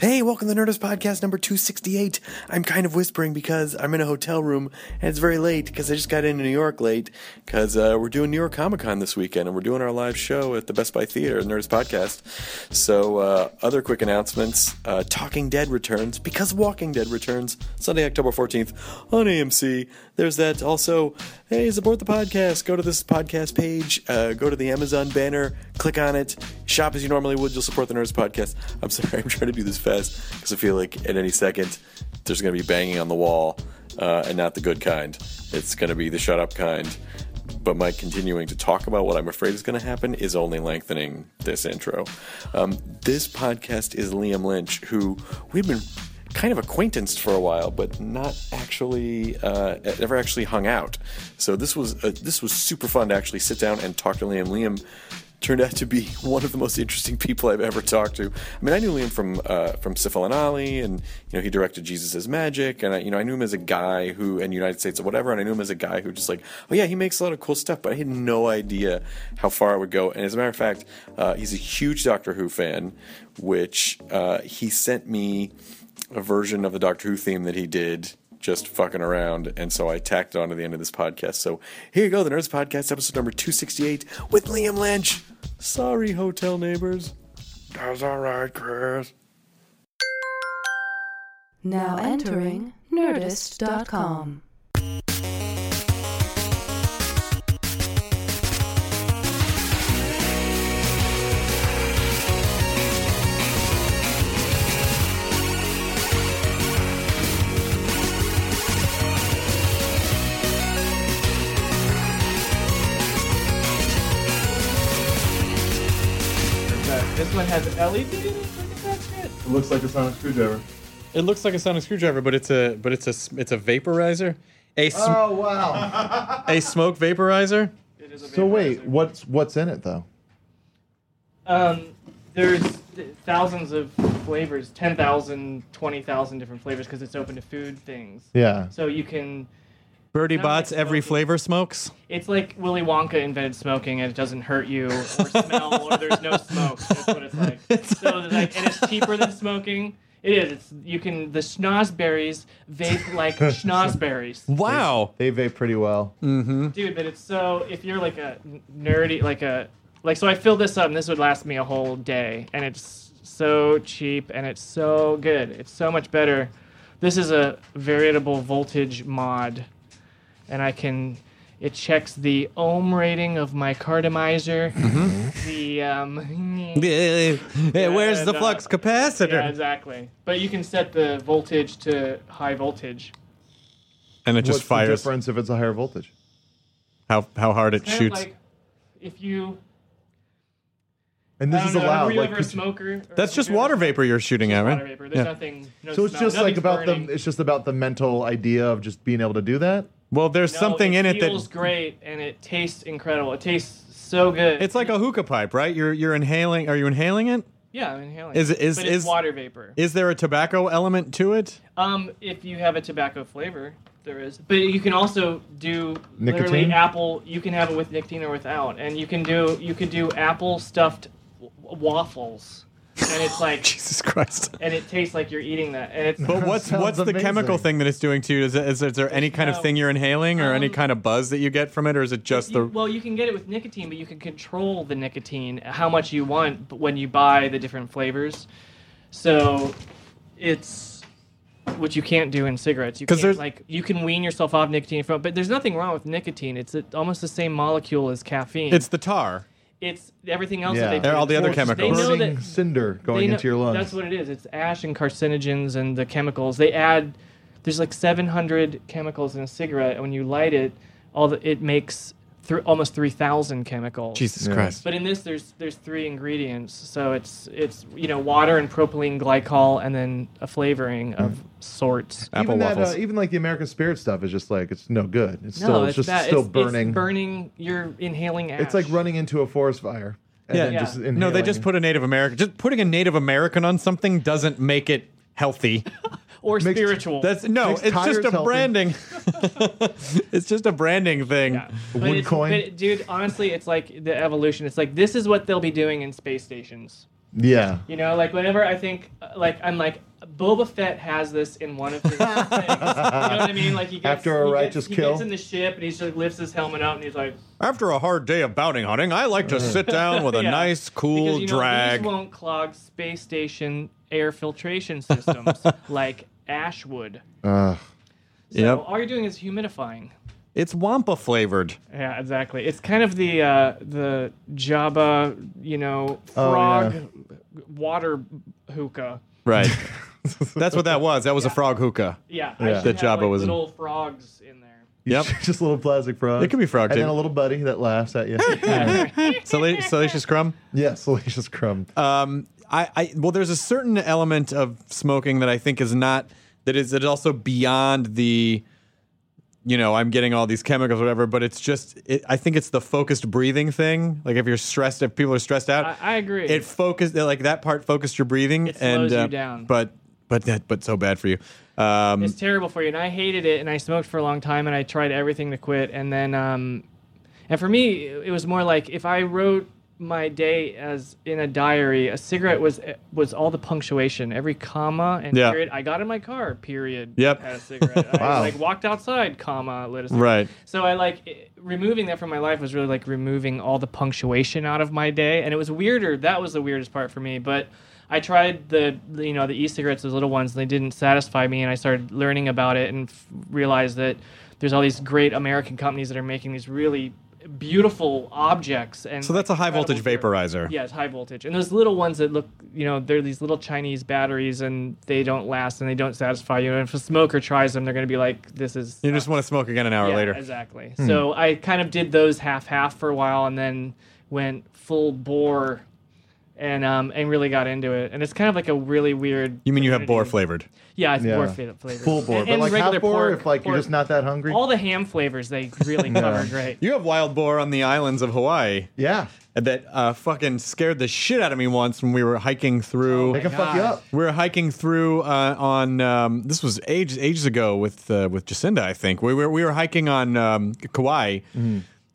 Hey, welcome to Nerdist Podcast number 268. I'm kind of whispering because I'm in a hotel room and it's very late because I just got into New York late because uh, we're doing New York Comic Con this weekend and we're doing our live show at the Best Buy Theater, Nerdist Podcast. So, uh, other quick announcements uh, Talking Dead returns because Walking Dead returns Sunday, October 14th on AMC. There's that. Also, hey, support the podcast. Go to this podcast page, uh, go to the Amazon banner, click on it, shop as you normally would. You'll support the Nerdist Podcast. I'm sorry, I'm trying to do this fast because I feel like at any second there's going to be banging on the wall, uh, and not the good kind. It's going to be the shut up kind. But my continuing to talk about what I'm afraid is going to happen is only lengthening this intro. Um, this podcast is Liam Lynch, who we've been kind of acquaintanced for a while, but not actually uh, ever actually hung out. So this was uh, this was super fun to actually sit down and talk to Liam. Liam turned out to be one of the most interesting people I've ever talked to. I mean, I knew Liam from uh, from Sifl and Olly, and you know he directed Jesus Magic, and I, you know I knew him as a guy who in United States or whatever, and I knew him as a guy who just like, oh yeah, he makes a lot of cool stuff, but I had no idea how far it would go. And as a matter of fact, uh, he's a huge Doctor Who fan, which uh, he sent me a version of the Doctor Who theme that he did just fucking around, and so I tacked it on to the end of this podcast. So here you go, the Nerdist Podcast, episode number 268 with Liam Lynch. Sorry, hotel neighbors. That's all right, Chris. Now entering Nerdist.com. LED it. I think that's it. It looks like a sonic screwdriver. It looks like a sonic screwdriver, but it's a but it's a it's a vaporizer, a sm- Oh wow! a smoke vaporizer. It is a so wait, what's what's in it though? Um, there's thousands of flavors, 10,000, 20,000 different flavors because it's open to food things. Yeah. So you can. Birdie Not like Bots, every smoking. flavor smokes. It's like Willy Wonka invented smoking and it doesn't hurt you or smell or there's no smoke. That's what it's like. so it's like, and it's cheaper than smoking. It is. It's you can the schnozberries vape like schnozberries. Wow. They vape pretty well. Mm-hmm. dude but it's so if you're like a nerdy like a like so i filled this up and this would last me a whole day and it's so cheap and it's so good it's so much better this is a variable voltage mod and i can it checks the ohm rating of my cartomizer the um Hey, where's the no. flux capacitor? yeah exactly but you can set the voltage to high voltage and it just What's the fires. difference if it's a higher voltage? How how hard it kind of shoots. like if you And this I don't is know, allowed. Were you Like, ever a could you- smoker? or That's just have water vapor you're shooting Just at, water right? vapor. There's Yeah. nothing. No so it's smell, just like nothing's about burning. the. It's just about the mental idea of just being able to do that. Well, there's No, something in it that feels great and it tastes incredible. It tastes so good. it's like a hookah pipe, right? You're you're inhaling. Are you inhaling it? yeah, I'm inhaling. Is it, is- but it's is- water vapor. Is there a tobacco element to it? um, if you have a tobacco flavor, there is. But you can also do literally apple. You can have it with nicotine or without, and you can do you could do apple stuffed w- waffles. And it's like Jesus Christ. and it tastes like you're eating that. And it's But what's Sounds what's the amazing. chemical thing that it's doing to you? Is, it, is, is there any kind of thing you're inhaling or any Um, kind of buzz that you get from it, or is it just You- the? well, you can get it with nicotine, but you can control the nicotine how much you want when you buy the different flavors. So it's what you can't do in cigarettes. You 'Cause can't there's- like you can wean yourself off nicotine from, but there's nothing wrong with nicotine. It's a, almost the same molecule as caffeine. It's the tar. It's everything else Yeah. that they They're do. all the other They know chemicals. Burning that cinder going they know- into your lungs. That's what it is. It's ash and carcinogens and the chemicals. They add there's like 700 chemicals in a cigarette, and when you light it, all the, it makes th- almost 3,000 chemicals. Jesus Yeah. Christ. But in this, there's there's three ingredients. So it's it's you know water and propylene glycol, and then a flavoring of sorts. Apple even that, waffles. uh, even like the American Spirit stuff is just like it's no good. It's no, still it's it's just bad. still it's, burning. It's burning. You're inhaling ash. It's like running into a forest fire. And Yeah. then Yeah. just no, they just put a Native American. Just putting a Native American on something doesn't make it healthy. or Makes- spiritual. That's no, Makes it's just tires a healthy. branding. it's just a branding thing. Yeah. But wood it's- coin? but, dude, honestly, it's like the evolution. It's like this is what they'll be doing in space stations. yeah. You know, like whenever I think, like I'm like Boba Fett has this in one of his things. You know what I mean? Like he gets, After a he righteous gets, kill? he gets in the ship and he just lifts his helmet up and he's like, After a hard day of bounty hunting, I like to sit down with a Yeah. nice, cool because you know drag. these won't clog space station air filtration systems like ash would. Uh, So Yep. all you're doing is humidifying. It's wampa flavored. Yeah, exactly. It's kind of the uh, the Jabba, you know, Oh, frog yeah. water hookah. Right. That's what that was. That was a frog hookah. Yeah, Yeah. I should That have, Jabba like, was in- little frogs in there. Yep. just a little plastic frog. It could be frog, And too. then a little buddy that laughs at you. Sala- Salacious crumb. yeah, salacious crumb. Um, I, I well, there's a certain element of smoking that I think is not that is that is also beyond the, you know, I'm getting all these chemicals, or whatever. But it's just, it, I think it's the focused breathing thing. Like if you're stressed, if people are stressed out, I, I agree. it focused like that part focused your breathing It and slows you uh, down. But but that but so bad for you. Um, it's terrible for you, and I hated it, and I smoked for a long time, and I tried everything to quit, and then, um, and for me, it was more like if I wrote my day as in a diary, a cigarette was was all the punctuation, every comma and Yeah. period. I got in my car, period. Yep. Had a cigarette. Wow. I like walked outside, comma, lit a cigarette. right. So I like it- removing that from my life was really like removing all the punctuation out of my day, and it was weirder. That was the weirdest part for me. But I tried the you know the e-cigarettes, those little ones, and they didn't satisfy me, and I started learning about it and f- realized that there's all these great American companies that are making these really beautiful objects and So that's a high voltage vaporizer. yeah, it's high voltage. And those little ones that look, you know, they're these little Chinese batteries and they don't last and they don't satisfy you. And if a smoker tries them, they're going to be like, this is. You just want to smoke again an hour yeah, later. Exactly. Hmm. So I kind of did those half half for a while and then went full bore and um and really got into it. And it's kind of like a really weird. You mean you have boar flavored? Yeah, it's Yeah. boar fla- flavor. Full bore. And, but and like regular half bore, pork, if like you're pork. just not that hungry. All the ham flavors they really cover great. You have wild boar on the islands of Hawaii. yeah. that uh, fucking scared the shit out of me once when we were hiking through. They can fuck you God. up. we were hiking through uh, on um, this was ages ages ago with uh, with Jacinda, I think. We were we were hiking on um, Kauai.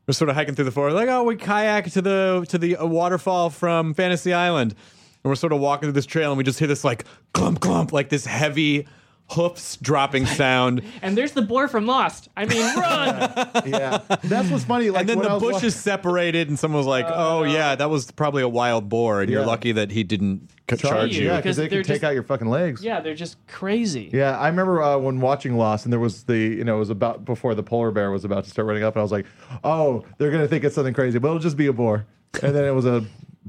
We're sort of hiking through the forest, like oh, we kayak to the to the uh, waterfall from Fantasy Island, and we're sort of walking through this trail, and we just hear this like clump clump, like this heavy hoofs dropping sound, And there's the boar from Lost. I mean, run! Yeah. That's what's funny. Like and then when I the was wa- bushes separated, and someone was like, "Oh yeah, that was probably a wild boar," and you're Yeah. lucky that he didn't c- charge you. Yeah, because because they they're can take out your fucking legs. yeah, they're just crazy. Yeah, I remember uh, when watching Lost, and there was the, you know, it was about before the polar bear was about to start running up, and I was like, oh, they're gonna think it's something crazy, but it'll just be a boar, and then it was a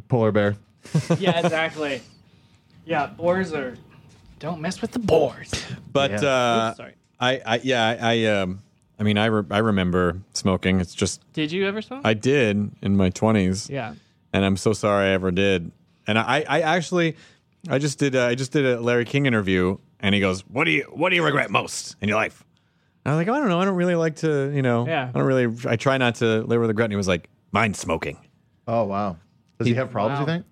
polar bear. yeah, exactly. Yeah, boars are. Don't mess with the boars. But Yeah. uh, Oops, sorry. I, I, yeah, I, I, um, I mean, I, re- I remember smoking. It's just Did you ever smoke? I did in my twenties, yeah. and I'm so sorry I ever did. And I, I actually, I just did, uh, I just did a Larry King interview, and he goes, "What do you, what do you regret most in your life?" And I was like, I don't know. I don't really like to, you know, Yeah. I don't really. I try not to live with regret. And he was like, "Mine smoking." Oh wow, does he, have problems? You Wow. think?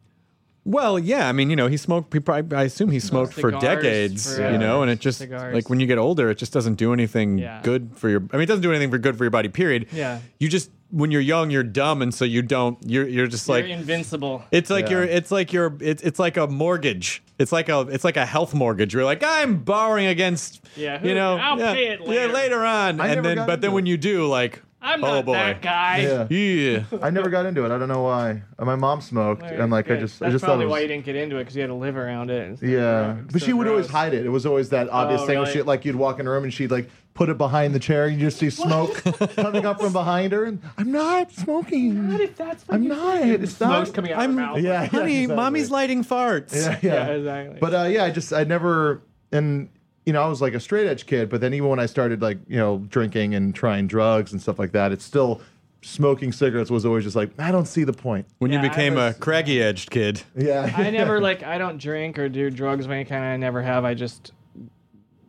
Well, yeah, I mean, you know, he smoked. He probably, I assume he smoked for Cigars decades, forever. you know, and it just Cigars. like when you get older, it just doesn't do anything Yeah. good for your. I mean, it doesn't do anything for good for your body. Period. Yeah. You just when you're young, you're dumb, and so you don't. You're you're just You're like invincible. it's like Yeah. you're it's like you're it's it's like a mortgage. It's like a it's like a health mortgage. You're like I'm borrowing against Yeah, who- you know I'll yeah, pay it yeah later. later on, I and never then got but then into when it. you do like I'm oh not boy that guy. Yeah. yeah I never got into it. I don't know why. Uh, My mom smoked, Very and like I just, That's I just thought probably it was. why you didn't get into it because you had to live around it. and stuff. Yeah, It's but so she would always gross. hide it. It was always that obvious Oh, thing. Where really? she like you'd walk in a room and she'd like put it behind the chair, and you just see smoke coming up from behind her. And I'm not smoking. What if that's what I'm you not. think? It's Smoke's coming out I'm- of her mouth. Yeah, yeah, honey exactly. mommy's lighting farts Yeah, yeah, yeah. exactly. But uh, yeah, I just I never and you know I was like a straight edge kid, but then even when I started like you know drinking and trying drugs and stuff like that, it's still smoking cigarettes was always just like I don't see the point. when Yeah, you became was- a craggy edged kid. Yeah, I never like I don't drink or do drugs of any kind. I never have. I just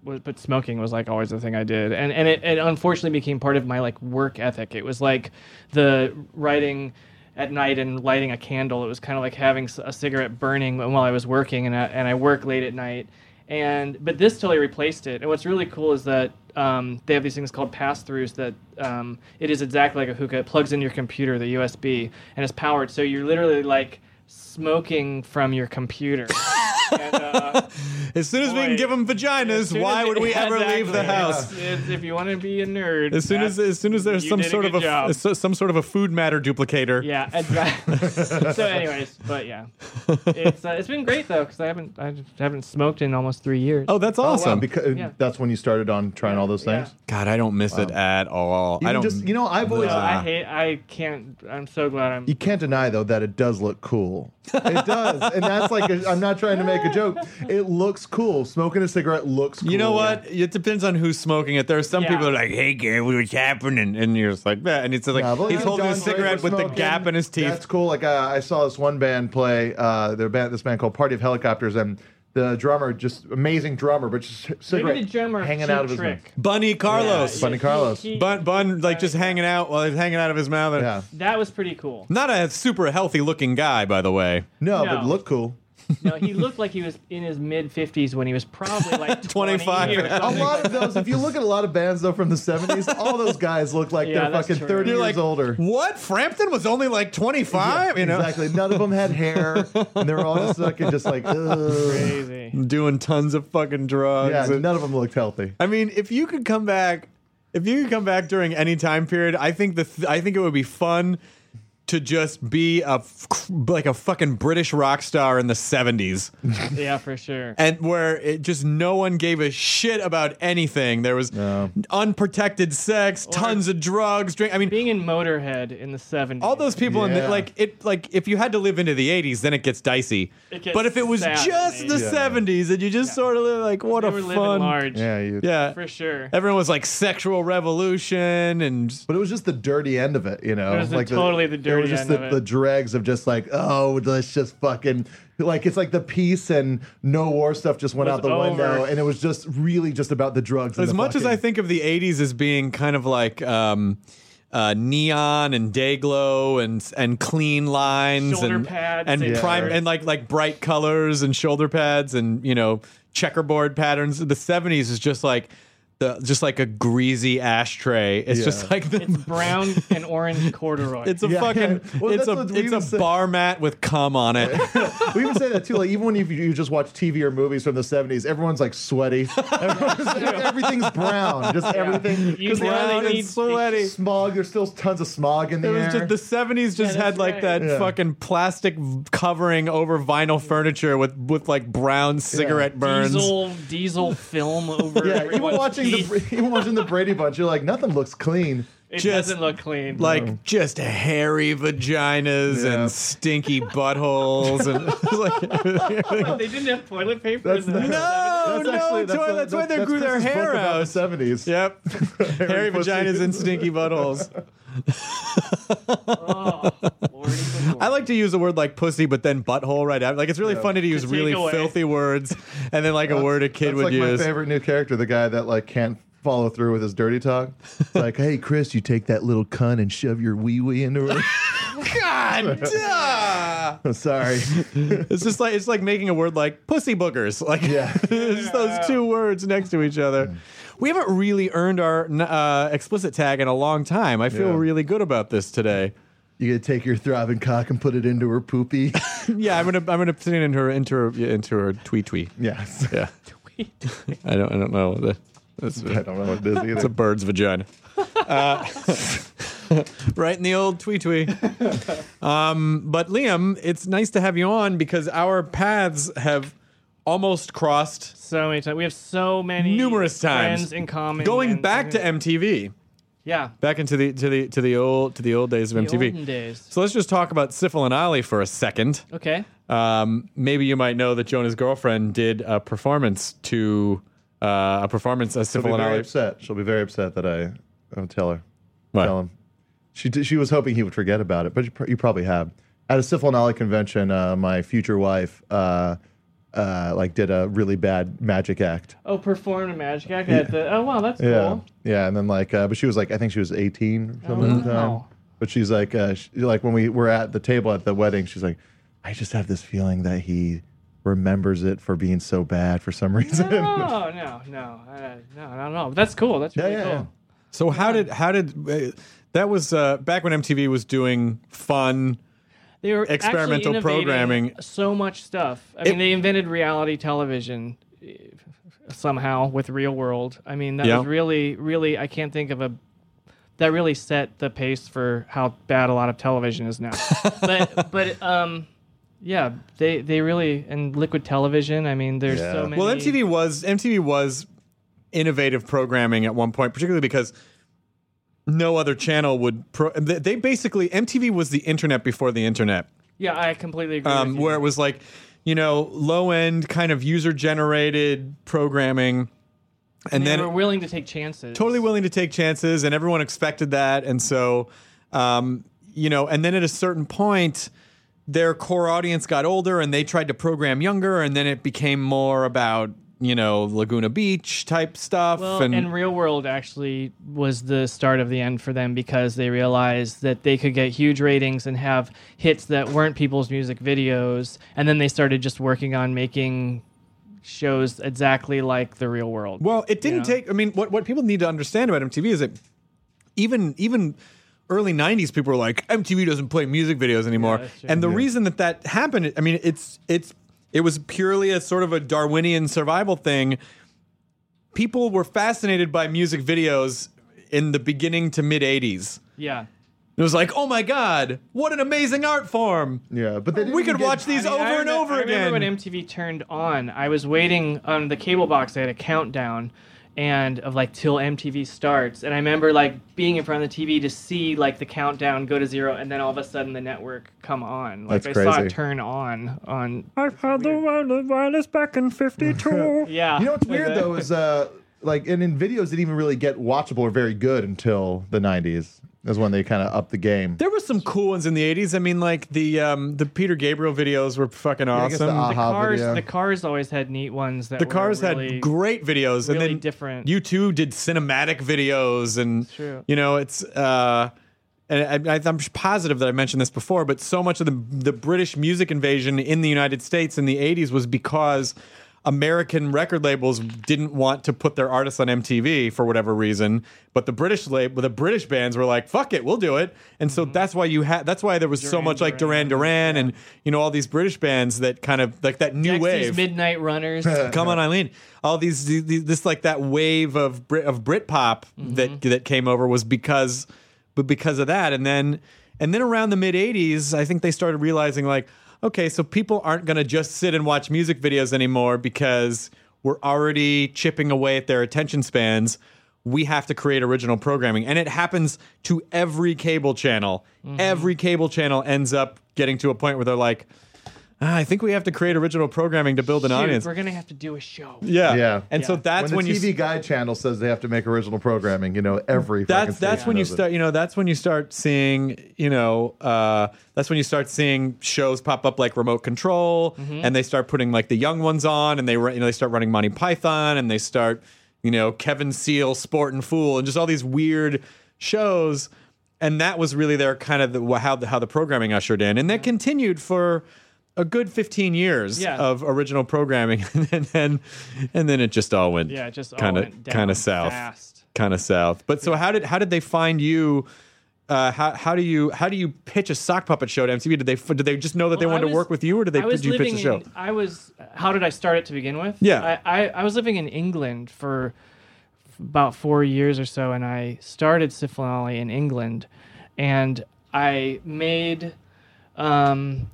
was, but smoking was like always the thing I did, and and it, it unfortunately became part of my like work ethic. It was like the writing at night and lighting a candle. It was kind of like having a cigarette burning while I was working, and I, and I work late at night. And but this totally replaced it. And what's really cool is that um, they have these things called pass-throughs that um, it is exactly like a hookah. It plugs in your computer, the USB, and it's powered. So you're literally like smoking from your computer. and, uh, As soon as we can give them vaginas, why would we yeah, ever leave the house? It's- it's- if you want to be a nerd, As soon as as soon as there's some did sort of a job. s- some sort of a food matter duplicator. yeah, exactly. so, anyways, but yeah, it's uh, it's been great though because I haven't I haven't smoked in almost three years. Oh, that's Oh, wow, awesome. because Yeah. that's when you started on trying all those Yeah. things. God, I don't miss it at all. Even I don't. just you know I've always No, I hate. I can't. I'm so glad I'm. You can't deny though that it does look cool. It does, and that's like i I'm not trying to make a joke. It looks cool. Smoking a cigarette looks. cool. you know what? It depends on who's smoking it. There are some Yeah. people that are like, "Hey, Gary, what's happening?" And you're just like, "That," and it's like Yeah, but he's holding a Don cigarette Draper with the smoking, gap in his teeth. That's cool. Like uh, I saw this one band play. Uh, their band, this band called Party of Helicopters, and the drummer, just amazing drummer, but just Maybe cigarette the drummer hanging out of his mouth. Bunny Carlos, Bunny Carlos. he- Bun, Bun, like just hanging out while he's hanging out of his mouth. Yeah. That was pretty cool. Not a super healthy looking guy, by the way. No, No. but look cool. No, he looked like he was in his mid 50s when he was probably like 25. 20 or A something. lot of those, if you look at a lot of bands though from the '70s, all those guys look like Yeah, they're that's fucking true. 30 You're years like, older. what? Frampton was only like 25. you know, exactly. None of them had hair, and they were all just fucking just like, ugh. Crazy. doing tons of fucking drugs. yeah. and- None of them looked healthy. I mean, if you could come back, if you could come back during any time period, I think the th- I think it would be fun to just be a f- like a fucking British rock star in the 70s Yeah, for sure. and where it just no one gave a shit about anything. There was No. unprotected sex, tons of drugs, drink. I mean, Being in Motorhead in the 70s. all those people in the, like it like if you had to live into the 80s then it gets dicey. It gets but if it was just the the 80s. 70s and you just sort of live like what they a were fun large. Yeah, you. Yeah. For sure. Everyone was like sexual revolution and But it was just the dirty end of it, you know. It was the- like totally the It dirty was just the, the dregs of just like, oh, let's just fucking like it's like the peace and no war stuff just went out the over. window, and it was just really just about the drugs. as the much as I think of the 80s as being kind of like um, uh, neon and day glow and and clean lines Shoulder and pads and and- prime and like like bright colors and shoulder pads and you know checkerboard patterns. The 70s is just like the just like a greasy ashtray. It's Yeah. just like the, It's brown and orange corduroy. it's a Yeah, fucking yeah. Well, it's that's a what we it's even a said. bar mat with cum on it. we even say that too. Like even when you, you just watch TV or movies from the '70s, everyone's like sweaty. Everyone's- everything's brown. Just everything. You Just really brown and need- sweaty. Smog. There's still tons of smog in the It was air. just the seventies. Just Yeah, had that's like right. that Yeah. fucking plastic v- covering over vinyl furniture with with like brown cigarette burns. Diesel, diesel film over yeah, even everyone's watching teeth. The even watching the Brady Bunch, you're like nothing looks clean. It just doesn't look clean. like just hairy vaginas Yeah. and stinky buttholes and like, they didn't have toilet paper That's in the not- no, That's no, actually- that's toy- the- that's why they grew their hair out. The seventies. Yep, hairy vaginas and stinky buttholes. Oh, Lordy, good I like to use a word like pussy, but then butthole right after. Like it's really Yeah. funny to use really away. filthy words and then like a word a kid That's would like use. my favorite new character, the guy that like can't follow through with his dirty talk. It's like, hey Chris, you take that little cunt and shove your wee wee into her. God, duh. I'm sorry. It's just like it's like making a word like pussy boogers. Like Yeah. it's those two words next to each other. We haven't really earned our uh, explicit tag in a long time. I feel Yeah. really good about this today. You gonna take your throbbing cock and put it into her poopy? Yeah, I'm gonna I'm gonna put it in her into her into her tweet tweet. yes. Yeah. I don't I don't know. The- That's I don't know what it is It's a bird's vagina. Uh, right in the old twee twee. Um, but Liam, it's nice to have you on because our paths have almost crossed So many times. We have so many numerous times friends in common. Going and- back to MTV, yeah, back into the to the to the old to the old days of the MTV. olden days. So let's just talk about Sifl and Olly for a second. Okay. Um, maybe you might know that Jonah's girlfriend did a performance to uh, a performance as She'll be and very Ali. upset. She'll be very upset that I don't tell her. What? Tell him. She d- she was hoping he would forget about it, but you, pr- you probably have. At a Sifl and Olly convention, uh, my future wife uh, uh, like did a really bad magic act. Oh, performed a magic act at the. Oh wow, that's Yeah, cool. yeah, and then like, uh, but she was like, I think she was 18 or something at the time. wow. But she's like, uh, she, like when we were at the table at the wedding, she's like, I just have this feeling that he remembers it for being so bad for some reason. No, no, no, uh, no, no, no. That's cool. That's really yeah, cool. yeah. So how did how did uh, that was uh, back when MTV was doing fun? They were Experimental programming. So much stuff. I It- mean, they invented reality television eh, somehow with Real World. I mean, that Yeah. was really, really. I can't think of a. That really set the pace for how bad a lot of television is now. but but um, yeah, they they really and liquid television. I mean, there's Yeah. so many. Well, MTV was MTV was innovative programming at one point, particularly because no other channel would. Pro- they they basically MTV was the internet before the internet. Yeah, I completely agree. um, with you. where it was like, you know, low end kind of user generated programming, and then. they then were willing to take chances. totally willing to take chances, and everyone expected that, and so, um, you know, and then at a certain point. Their core audience got older and they tried to program younger, and then it became more about, you know, Laguna Beach type stuff. Well, and, and Real World actually was the start of the end for them because they realized that they could get huge ratings and have hits that weren't people's music videos, and then they started just working on making shows exactly like the Real World. Well, it didn't know? take. I mean, what what people need to understand about MTV is that even even early '90s people were like, MTV doesn't play music videos anymore, that's true. and the reason that that happened, I mean, it's it's it was purely a sort of a Darwinian survival thing. People were fascinated by music videos in the beginning to mid '80s. yeah. It was like, oh my god, what an amazing art form! yeah, but they didn't We could get- watch these I mean, over I and remem- over I remember again. when MTV turned on. I was waiting on the cable box. They had a countdown, and of like till MTV starts. And I remember like being in front of the TV to see like the countdown go to zero, and then all of a sudden the network come on. Like That's I saw crazy. it turn on on. I've had the wireless, wireless back in '52. Yeah. You know what's weird though is uh like and in videos didn't even really get watchable or very good until the 90s. Is when they kind of upped the game. There were some cool ones in the '80s. I mean, like the um, the Peter Gabriel videos were fucking I guess the awesome. the Aha cars, video. the cars always had neat ones. That the were cars really, had great videos, and really then different. U2 did cinematic videos, and true. you know, it's. Uh, and I, I, I'm positive that I mentioned this before, but so much of the the British music invasion in the United States in the '80s was because American record labels didn't want to put their artists on MTV for whatever reason, but the British label, the British bands were like, "Fuck it, we'll do it," and so that's why you had. That's why there was so Mm-hmm. Duran much like Duran Duran, Duran and you know all these British bands that kind of like that new Dexys wave. Midnight Runners. Come on, Eileen. All these, these this like that wave of Brit of Britpop that that came over was because, but because of that, and then and then around the mid '80s, I think they started realizing like, okay, so people aren't going to just sit and watch music videos anymore because we're already chipping away at their attention spans. We have to create original programming, and it happens to every cable channel. Mm-hmm. Every cable channel ends up getting to a point where they're like. "Ah, I think we have to create original programming to build an Shoot, audience. We're gonna have to do a show. Yeah, Yeah. And so that's when when, the you TV Guide channel says they have to make original programming, you know, every that's that's when you does it. start you know that's when you start seeing you know uh, that's when you start seeing shows pop up like remote control and they start putting like the young ones on and they you know they start running Monty Python and they start you know Kevin Seal Sport and Fool and just all these weird shows and that was really their kind of the, how the how the programming ushered in, and that continued for a good 15 years Yeah. of original programming, and then and then it just all went Yeah, it just kind of kind of south, kind of south. But so how did how did they find you? Uh, how, how do you how do you pitch a sock puppet show to MTV? Did they did they just know that they Well, I wanted to work with you, or did they did you pitch the show? in- I was. How did I start it to begin with? Yeah. I, I, I was living in England for about four years or so, and I started Syphilin in England, and I made um,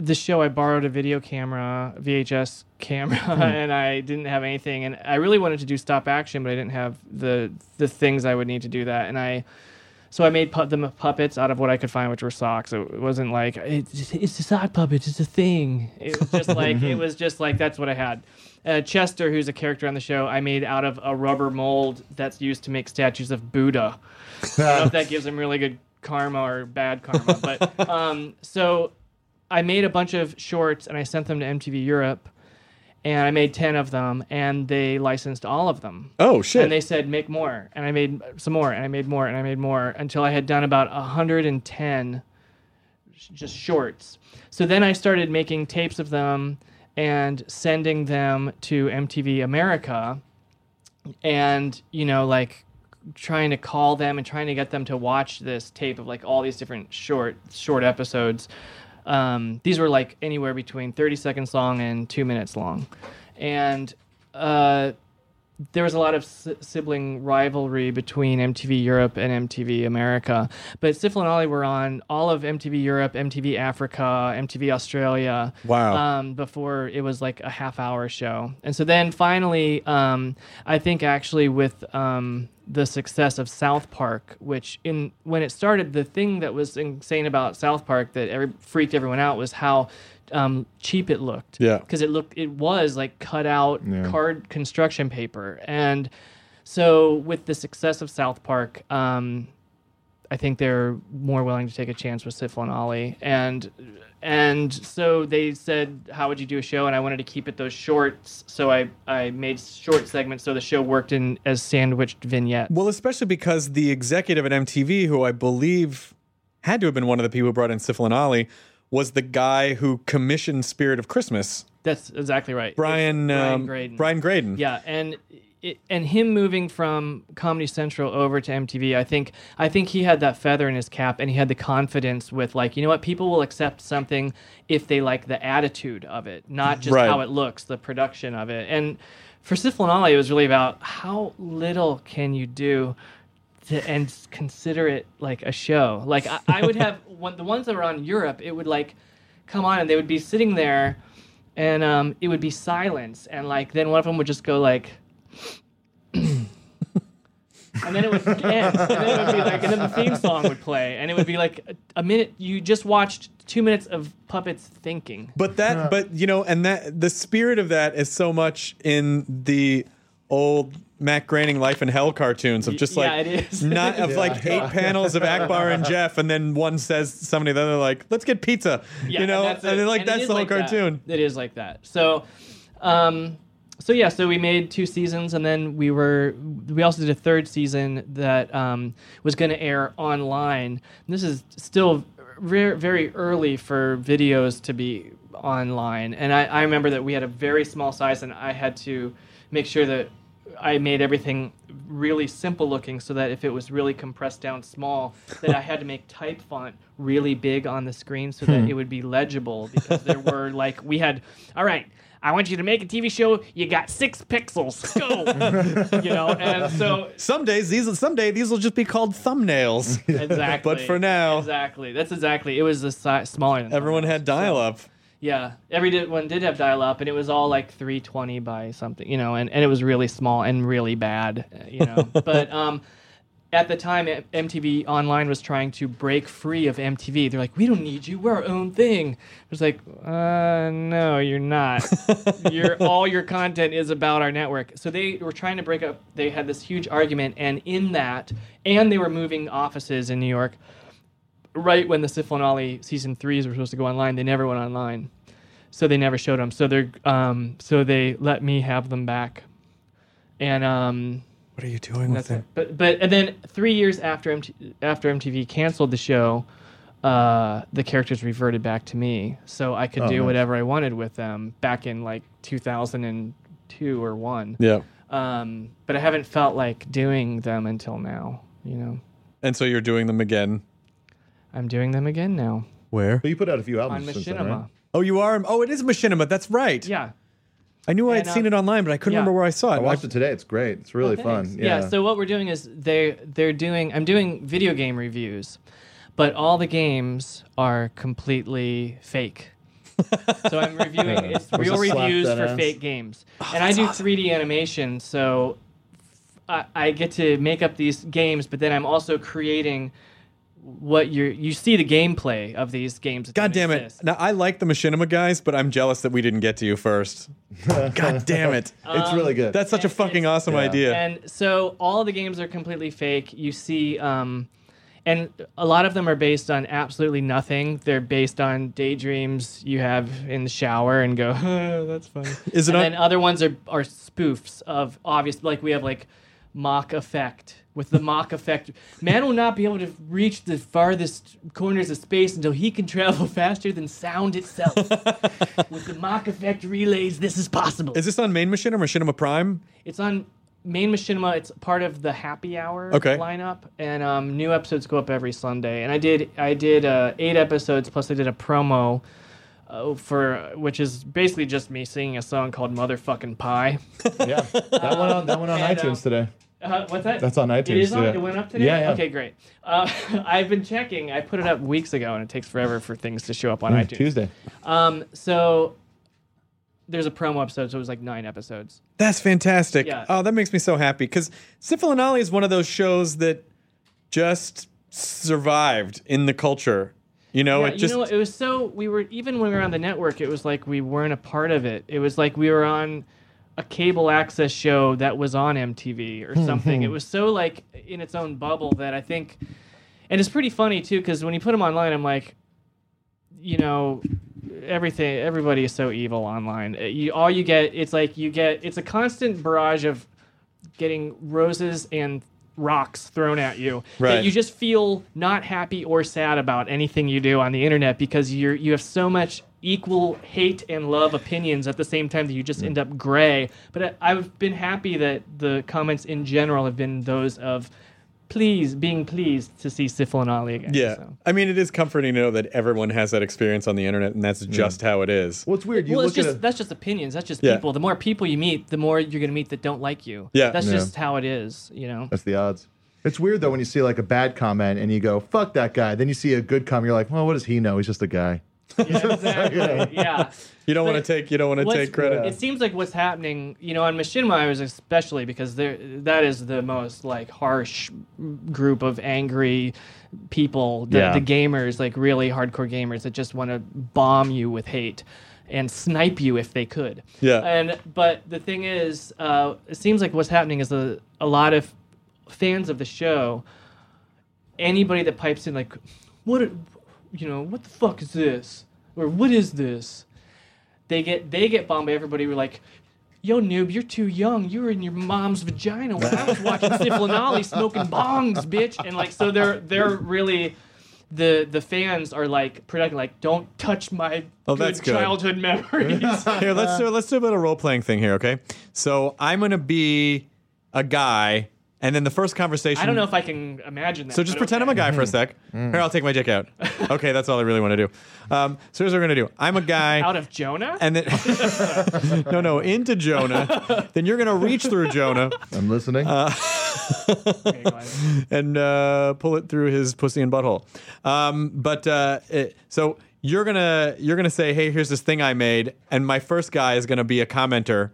the show. I borrowed a video camera, VHS camera, and I didn't have anything, and I really wanted to do stop action, but I didn't have the the things I would need to do that, and I. So I made pu- them puppets out of what I could find, which were socks. So it wasn't like it's, it's a sock puppet, it's a thing. It was just like it was just like that's what I had. Uh, Chester, who's a character on the show, I made out of a rubber mold that's used to make statues of Buddha. I don't know if that gives him really good karma or bad karma, but um, so I made a bunch of shorts and I sent them to MTV Europe, and I made ten of them, and they licensed all of them. Oh shit! And they said make more, and I made some more, and I made more, and I made more until I had done about 110 sh- just shorts. So then I started making tapes of them and sending them to MTV America, and you know like trying to call them and trying to get them to watch this tape of like all these different short short episodes. Um, these were like anywhere between 30 seconds long and two minutes long, and uh, there was a lot of si- sibling rivalry between MTV Europe and MTV America. But Sifl and Olly were on all of MTV Europe, MTV Africa, MTV Australia. Wow. Um, before it was like a half hour show. And so then finally, um, I think actually with um, the success of South Park, which in when it started, the thing that was insane about South Park that every, freaked everyone out was how um, cheap it looked Yeah. because it looked it was like cut out Yeah. card construction paper and so with the success of south park um, i think they're more willing to take a chance with Sifl and Olly and and so they said how would you do a show and i wanted to keep it those shorts so i i made short segments so the show worked in as sandwiched vignettes Well, especially because the executive at MTV, who I believe had to have been one of the people who brought in Sifl and Olly, was the guy who commissioned Spirit of Christmas. that's exactly right Brian brian um, Graden. Brian Graden. Yeah, and it, and him moving from Comedy Central over to MTV, I think I think he had that feather in his cap, and he had the confidence with like, you know what, people will accept something if they like the attitude of it, not just Right. how it looks, the production of it. And for Olly, it was really about how little can you do. To, and consider it like a show. Like I, I would have one, the ones that were on Europe. It would like come on, and they would be sitting there, and um, it would be silence, and like then one of them would just go like, and then it would end, and then it would be like, and then the theme song would play, and it would be like a, a minute. You just watched two minutes of puppets thinking. But that, but you know, and that the spirit of that is so much in the old Matt Groening Life in Hell cartoons of just yeah, like it is. not of like eight panels of Akbar and Jeff, and then one says somebody, then they're like, "Let's get pizza," Yeah, you know, and, that's and then like And that's the whole like that. cartoon. It is like that. So, um, so yeah, so we made two seasons, and then we were we also did a third season that um, was going to air online. And this is still very very early for videos to be online, and I, I remember that we had a very small size, and I had to make sure that I made everything really simple looking so that if it was really compressed down small, that I had to make type font really big on the screen so that it would be legible because there were like we had all right, I want you to make a TV show, you got 6 pixels. Go. you know, and so Some days these, someday these will just be called thumbnails. exactly. But for now- Exactly. That's exactly. It was a si- smaller than Everyone had dial up. Yeah, everyone did have dial up, and it was all like 320 by something, you know, and, and it was really small and really bad, you know. but um, at the time, MTV Online was trying to break free of MTV. They're like, we don't need you, we're our own thing. It was like, uh, no, you're not. your all your content is about our network. So they were trying to break up. They had this huge argument, and in that, and they were moving offices in New York right when the Olly season threes were supposed to go online, they never went online, so they never showed them. So they're um, so they let me have them back, and um, What are you doing with That's it? it. But but and then three years after MT, after MTV canceled the show, uh, the characters reverted back to me, so I could Oh, do nice. whatever I wanted with them back in like 2002 or one. Yeah. Um, but I haven't felt like doing them until now. You know, And so you're doing them again. I'm doing them again now Where? But you put out a few on albums since then, Machinima. right? Oh, you are. Oh, it is Machinima. That's right. Yeah. I knew I had And, seen um, it online, but I couldn't yeah. remember where I saw it. I watched it today. It's great. It's really Oh, fun. thanks. Yeah. So what we're doing is they they're doing I'm doing video game reviews, but all the games are completely fake. so I'm reviewing it's real reviews for ass? fake games, and I do 3D animation. So I, I get to make up these games, but then I'm also creating what you you see the gameplay of these games. God damn it. exist. Now, I like the Machinima guys, but I'm jealous that we didn't get to you first. God damn it. it's really good. That's such a fucking awesome Yeah. idea. And so all the games are completely fake. You see, um, and a lot of them are based on absolutely nothing. They're based on daydreams you have in the shower and go, oh, that's funny. Is it and on- then other ones are, are spoofs of obvious, like we have like mock effect. With the mock effect, man will not be able to reach the farthest corners of space until he can travel faster than sound itself. With the mock effect relays, this is possible. Is this on main Machinima or Machinima Prime? It's on main machinima. It's part of the happy hour Okay. lineup, and um, new episodes go up every Sunday. And I did I did uh, eight episodes plus I did a promo. Uh, for which is basically just me singing a song called "Motherfucking Pie." yeah. That went on. That went on And, iTunes um, today. Uh, what's that? That's on iTunes. It is on. yeah. It went up today. Yeah, yeah. Okay, great. Uh, I've been checking. I put it up weeks ago, and it takes forever for things to show up on iTunes. Tuesday. Um, so there's a promo episode, so it was like nine episodes. That's fantastic. Yeah. Oh, that makes me so happy because Sifl and Olly is one of those shows that just survived in the culture. You know, Yeah, it just you know, it was so we were even when we were on the network, it was like we weren't a part of it. It was like we were on a cable access show that was on MTV or something. it was so like in its own bubble that I think, and it's pretty funny too because when you put them online, I'm like, you know, everything, everybody is so evil online. Uh, You all you get, it's like you get, it's a constant barrage of getting roses and rocks thrown at you Right. that you just feel not happy or sad about anything you do on the internet because you're you have so much equal hate and love opinions at the same time that you just mm. end up gray but I, i've been happy that the comments in general have been those of please being pleased to see Sifl and Olly again yeah. so. I mean, it is comforting to know that everyone has that experience on the internet, and that's mm. just how it is. Well, it's weird. You well, look it's just at a, that's just opinions. That's just Yeah. people. The more people you meet, the more you're gonna meet that don't like you. Yeah. that's Yeah. just how it is. You know. That's the odds. It's weird though when you see like a bad comment and you go "fuck that guy," then you see a good comment, you're like, "Well, what does he know? He's just a guy." Yeah, exactly. yeah. You don't want to take you don't want to take credit. It seems like what's happening, you know, on Machinima, I was especially because there that is the most like harsh group of angry people, the, Yeah. the gamers, like really hardcore gamers that just want to bomb you with hate and snipe you if they could. Yeah. And but the thing is, uh, it seems like what's happening is a, a lot of fans of the show, anybody that pipes in like, what, you know, what the fuck is this, or what is this? They get they get bombed by everybody. We're like, yo noob, you're too young. You were in your mom's vagina when I was watching Sifl and Olly smoking bongs, bitch. And like, so they're they're really. The, the fans are like protecting like don't touch my Oh, good that's good. childhood memories. Here, let's do let's do a bit of role playing thing here, okay? So I'm gonna be a guy, and then the first conversation. I don't know if I can imagine that. So just but pretend I'm a guy for a sec. Here, I'll take my dick out. Okay, that's all I really want to do. Um, so here's what we're gonna do. I'm a guy. Out of Jonah? and then no, no, into Jonah. then you're gonna reach through Jonah I'm listening. Okay, go ahead. and uh, pull it through his pussy and butthole. Um, but uh, it, so you're gonna you're gonna say, hey, here's this thing I made, and my first guy is gonna be a commenter,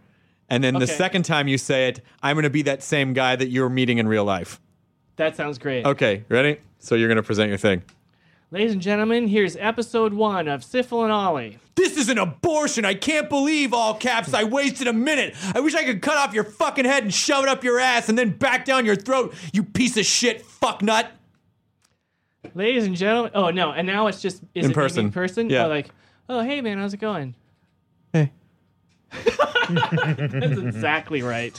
and then the second time you say it, I'm gonna be that same guy that you're meeting in real life. That sounds great. Okay, ready? So you're gonna present your thing. Ladies and gentlemen, here's episode one of and Olly. This is an abortion. I can't believe all caps. I wasted a minute. I wish I could cut off your fucking head and shove it up your ass and then back down your throat, you piece of shit fuck nut. Ladies and gentlemen, oh no, and now it's just is In it person. in person? Yeah. Like, oh hey man, how's it going? Hey. That's exactly right.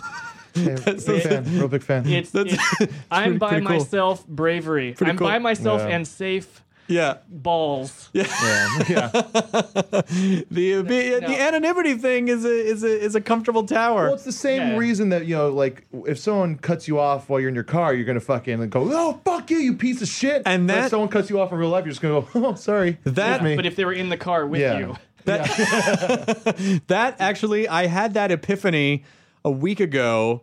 Yeah, big fan, real big fan. It's, That's- it's it's I'm pretty- by pretty cool. myself bravery. Pretty I'm cool. by myself Yeah. and safe Yeah. balls. yeah, yeah. The the, No. the anonymity thing is a is a is a comfortable tower. Well, it's the same Yeah. reason that you know, like, if someone cuts you off while you're in your car, you're gonna fucking go, "Oh, fuck you, you piece of shit." And But if that- someone cuts you off in real life, you're just gonna go, "Oh, sorry." That- Excuse me." But if they were in the car with Yeah. you, That that actually, I had that epiphany a week ago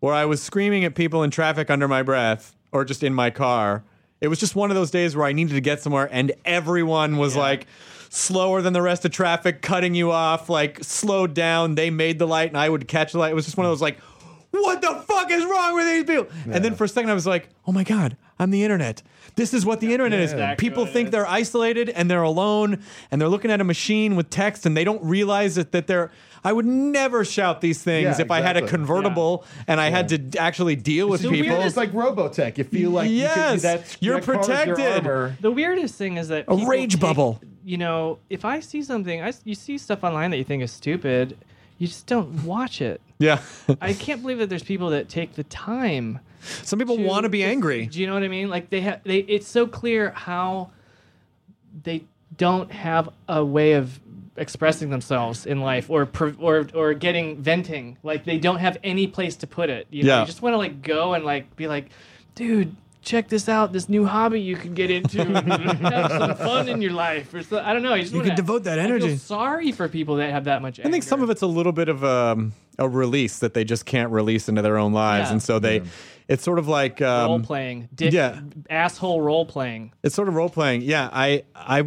where I was screaming at people in traffic under my breath or just in my car. It was just one of those days where I needed to get somewhere and everyone was like slower than the rest of traffic, cutting you off, like slowed down. They made the light and I would catch the light. It was just one of those like, what the fuck is wrong with these people? And then for a second I was like, oh my God, I'm the internet. This is what the internet is. Exactly People what it think is. they're isolated and they're alone and they're looking at a machine with text and they don't realize that, that they're I would never shout these things Yeah, if I had a exactly. convertible and I had to actually deal with the people. weirdest, like Robotech. You feel like you could- Yes, that's, you're that cars your protected. armor. the weirdest thing is that A people rage take- bubble. You know, if I see something, I s you see stuff online that you think is stupid, you just don't watch it. yeah. I can't believe that there's people that take the time. Some people want to be angry. Do you know what I mean? Like they have, they. It's so clear how they don't have a way of expressing themselves in life or pro- or or getting venting. Like they don't have any place to put it. You know, Yeah. you just want to like go and like be like, dude. Check this out! This new hobby you can get into, have some fun in your life. Or so, I don't know. You, just You wanna- can devote that I feel energy. sorry for people that have that much. I think some of it's a little bit of um, a release that they just can't release into their own lives, Yeah. and so they, it's sort of like role um, playing, dick, yeah. asshole role playing. it's sort of role playing. Yeah, I I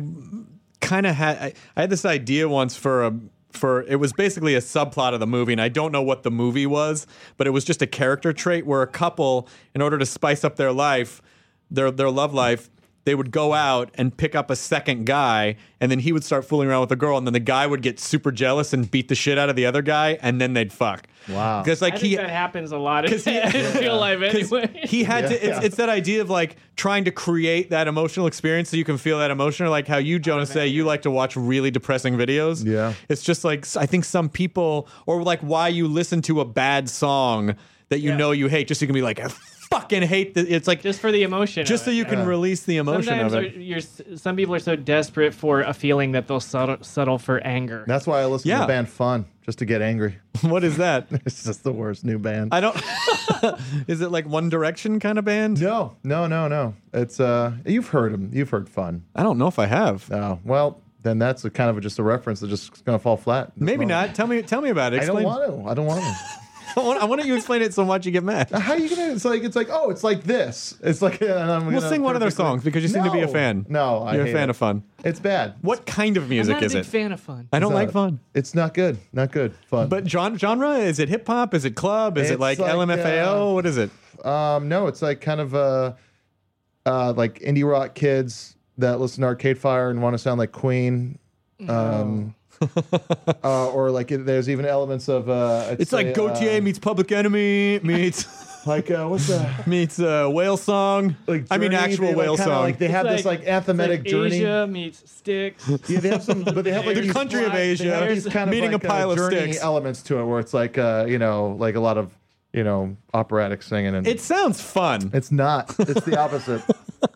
kind of had I, I had this idea once for a for it was basically a subplot of the movie, and I don't know what the movie was, but it was just a character trait where a couple, in order to spice up their life, their their love life. They would go out and pick up a second guy, and then he would start fooling around with the girl, and then the guy would get super jealous and beat the shit out of the other guy, and then they'd fuck. Wow. Because like I he, that happens a lot in, 'Cause he- in real life 'Cause anyway. He had to. It's, Yeah. it's that idea of like trying to create that emotional experience so you can feel that emotion. Or like how you, Jonas, oh, say you like to watch really depressing videos. Yeah. It's just like I think some people, or like why you listen to a bad song that you Yeah. know you hate, just so you can be like, I fucking hate. The, it's like just for the emotion. just so it. you can release the emotion Sometimes of are- it. you're, some people are so desperate for a feeling that they'll settle, settle for anger. That's why I listen to the band Fun just to get angry. what is that? It's just the worst new band. I don't. is it like One Direction kind of band? no, no, no, no. It's uh, you've heard them. You've heard Fun. I don't know if I have. Oh, well, then that's a kind of a, just a reference that's just going to fall flat. Maybe moment. not. Tell me. Tell me about it. I don't Explain. want to. I don't want to. I want, I want you to explain it so much you get mad. How are you gonna? It's like it's like oh, it's like this. It's like and I'm We'll gonna sing one of their perfectly- songs because you seem to be a fan. No, I You're a hate fan it. of fun. It's bad. What kind of music I'm music not a is big it? fan of fun. I don't It's like not- fun. It's not good. Not good. Fun. But gen- genre? Is it hip hop? Is it club? Is it It's like, like, LMFAO? uh, what is it? Um, no, it's like kind of uh, uh, like indie rock kids that listen to Arcade Fire and want to sound like Queen. Um, uh, or like it, there's even elements of uh, I'd It's like say, Gotye uh, meets Public Enemy meets like uh, what's that meets uh, whale song. like I mean, actual they, like, whale song. Like they have It's this like- like anthematic Like journey. Asia meets Styx. Yeah, they have some, but they have like the these country of Asia they these kind of meeting like, a pile uh, of sticks. elements to it, where it's like uh, you know, like a lot of you know operatic singing, and It sounds fun. it's not. It's the opposite.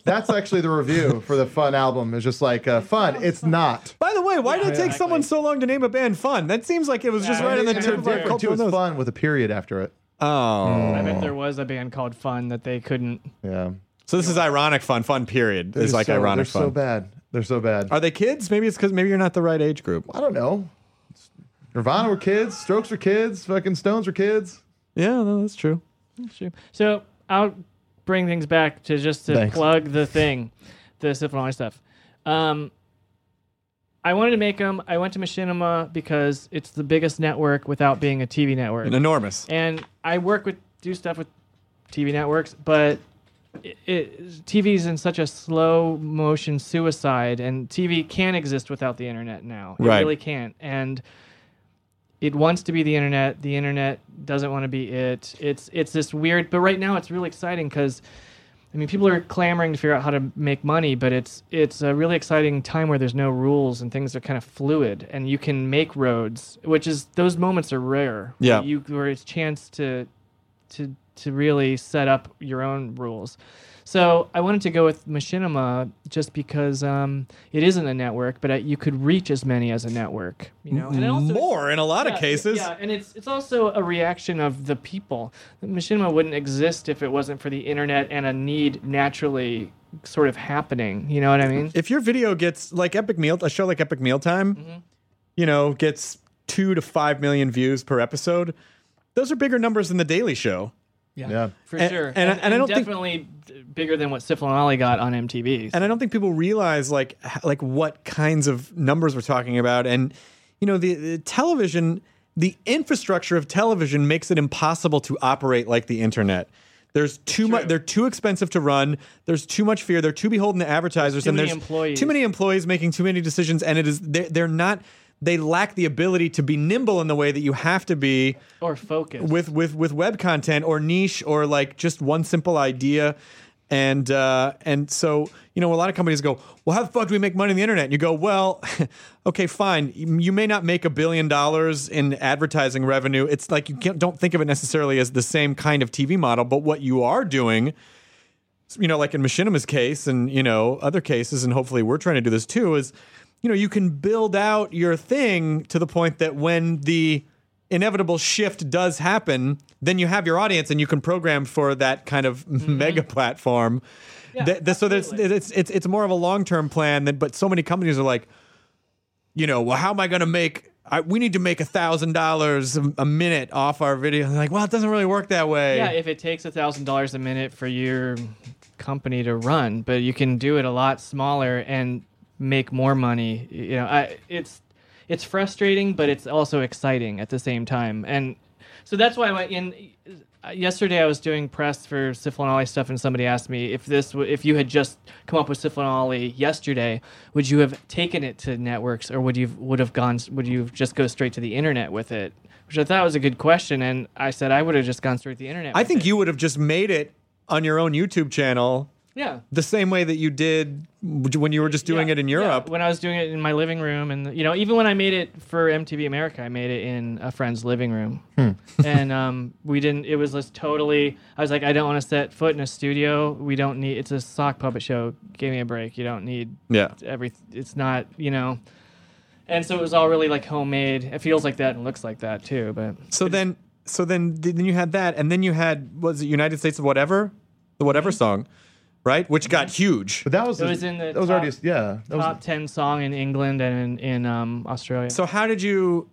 That's actually the review for the Fun album. It's just like uh, fun. It's not. By the way, why did it take exactly. someone so long to name a band Fun? That seems like it was just Yeah, right in the it's tip kind of of our different, Different too. cultural It's nose. fun with a period after it. Oh. I bet there was a band called Fun that they couldn't. Yeah. So this is ironic fun. Fun period They're is like so, ironic They're fun. so bad. They're so bad. Are they kids? Maybe it's because maybe you're not the right age group. I don't know. Nirvana were kids. Strokes were kids. Fucking Stones were kids. Yeah, no, that's true. Sure. So I'll bring things back to just to Thanks. plug the thing, the Syphilology stuff. Um, I wanted to make them. I went to Machinima because it's the biggest network without being a TV network. Enormous. and I work with do stuff with TV networks, but it, it, TV's in such a slow motion suicide, and TV can't exist without the internet now. It Right. really can't, and it wants to be the internet. The internet doesn't want to be it. It's it's this weird, but right now it's really exciting because. I mean, people are clamoring to figure out how to make money, but it's it's a really exciting time where there's no rules and things are kind of fluid, and you can make roads, which is those moments are rare. Yeah. where you where it's chance to to to really set up your own rules. So I wanted to go with Machinima just because um, it isn't a network, but uh, you could reach as many as a network. You know, and also- More in a lot yeah, of cases. Yeah, and it's it's also a reaction of the people. Machinima wouldn't exist if it wasn't for the internet and a need naturally sort of happening. You know what I mean? If your video gets like Epic Meal, a show like Epic Mealtime, Mm-hmm. you know, gets two to five million views per episode, those are bigger numbers than the Daily Show. Yeah. For And- sure, and I- and I don't think- definitely bigger than what Sifl and Olly got on MTV. and I don't think people realize like like what kinds of numbers we're talking about. And you know, the, the television, the infrastructure of television makes it impossible to operate like the internet. There's too much. They're too expensive to run. There's too much fear. They're too beholden to advertisers, too and many there's employees. too many employees making too many decisions. And it is they're, they're not. They lack the ability to be nimble in the way that you have to be or focus with with with web content or niche or like just one simple idea. And uh and so you know a lot of companies go well how the fuck do we make money on the internet? And you go well okay fine. You may not make a billion dollars in advertising revenue. It's like you can't, don't think of it necessarily as the same kind of tv model but what you are doing you know, like in Machinima's case and, you know, other cases, and hopefully we're trying to do this too, is, you know, you can build out your thing to the point that when the inevitable shift does happen, then you have your audience and you can program for that kind of mm-hmm. mega platform. That- that- so there's, it's, it's, it's more of a long term plan, than, but so many companies are like, you know, well, how am I going to make? I, we need to make a thousand dollars a minute off our video. Like, well, it doesn't really work that way. Yeah, if it takes a thousand dollars a minute for your company to run, but you can do it a lot smaller and make more money. You know, I, it's it's frustrating, but it's also exciting at the same time. And so that's why I in. uh, Yesterday, I was doing press for Sifl and Olly stuff, and somebody asked me if this, w- if you had just come up with Sifl and Olly yesterday, would you have taken it to networks, or would you would have gone, would you just go straight to the internet with it? Which I thought was a good question, and I said I would have just gone straight to the internet. I think it. you would have just made it on your own YouTube channel Yeah. the same way that you did when you were just doing Yeah, it in yeah, Europe. when I was doing it in my living room, and you know, even when I made it for MTV America, I made it in a friend's living room, Hmm. and um, we didn't. It was just totally. I was like, I don't want to set foot in a studio. We don't need. It's a sock puppet show. Give me a break. You don't need Yeah. every. It's not. You know. And so it was all really like homemade. It feels like that and looks like that too. But So then, so then, then you had that, and then you had was it United States of whatever, the whatever song, right? Which got huge. But that was It was in the that was top- already yeah. That was, top ten song in England and in, in um, Australia. So how did you?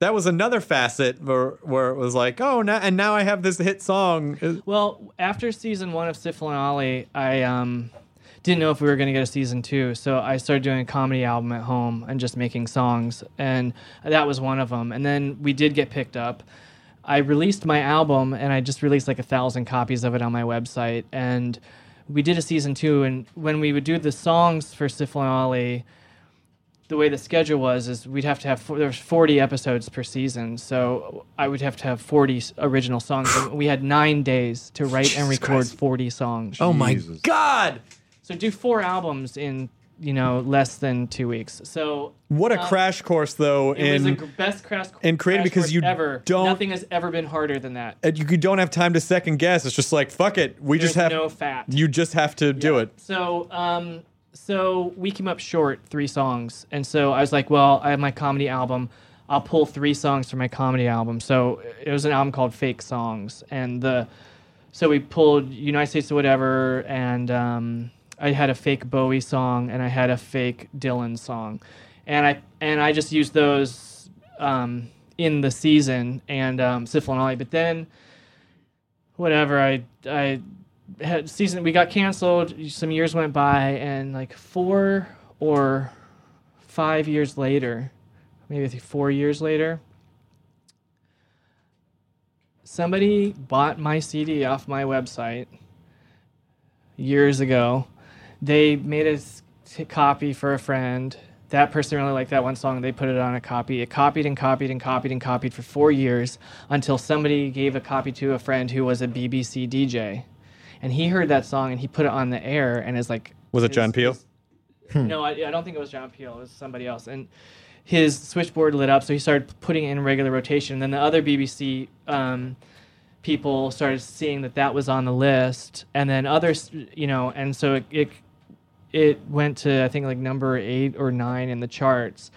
That was another facet where where it was like, oh, now and now I have this hit song. Well, after season one of Sifl and Olly, I um, didn't know if we were going to get a season two, so I started doing a comedy album at home and just making songs, and that was one of them. And then we did get picked up. I released my album, and I just released like a thousand copies of it on my website, and we did a season two. And when we would do the songs for Sifl and Olly, the way the schedule was is we'd have to have four, was 40 episodes per season so i would have to have 40 original songs and we had nine days to write and record 40 songs Oh my Jesus. God! so do four albums in you know less than two weeks so What a uh, crash course, though. it was the best crash in creative because you ever don't- nothing has ever been harder than that and you don't have time to second guess. It's just like fuck it. We just have no fat You just have to do it. So, um, so we came up short three songs, and so I was like, well, I have my comedy album. I'll pull three songs from my comedy album. So it was an album called Fake Songs, and the so we pulled United States of Whatever, and um, I had a fake Bowie song, and I had a fake Dylan song, and I and I just used those um, in the season and um, Sifl and Olly. But then, whatever, I I had season we got canceled. Some years went by, and like four or five years later, maybe four years later, somebody bought my CD off my website years ago. They made a t- copy for a friend. That person really liked that one song. They put it on a copy. It copied and copied and copied and copied for four years until somebody gave a copy to a friend who was a BBC DJ. And he heard that song and he put it on the air and is like, Was it John Peel? his- no, I, I don't think it was John Peel. It was somebody else. And his switchboard lit up, so he started putting it in regular rotation. And then the other BBC um, people started seeing that that was on the list, and then others, you know, and so it it, it went to I think like number eight or nine in the charts.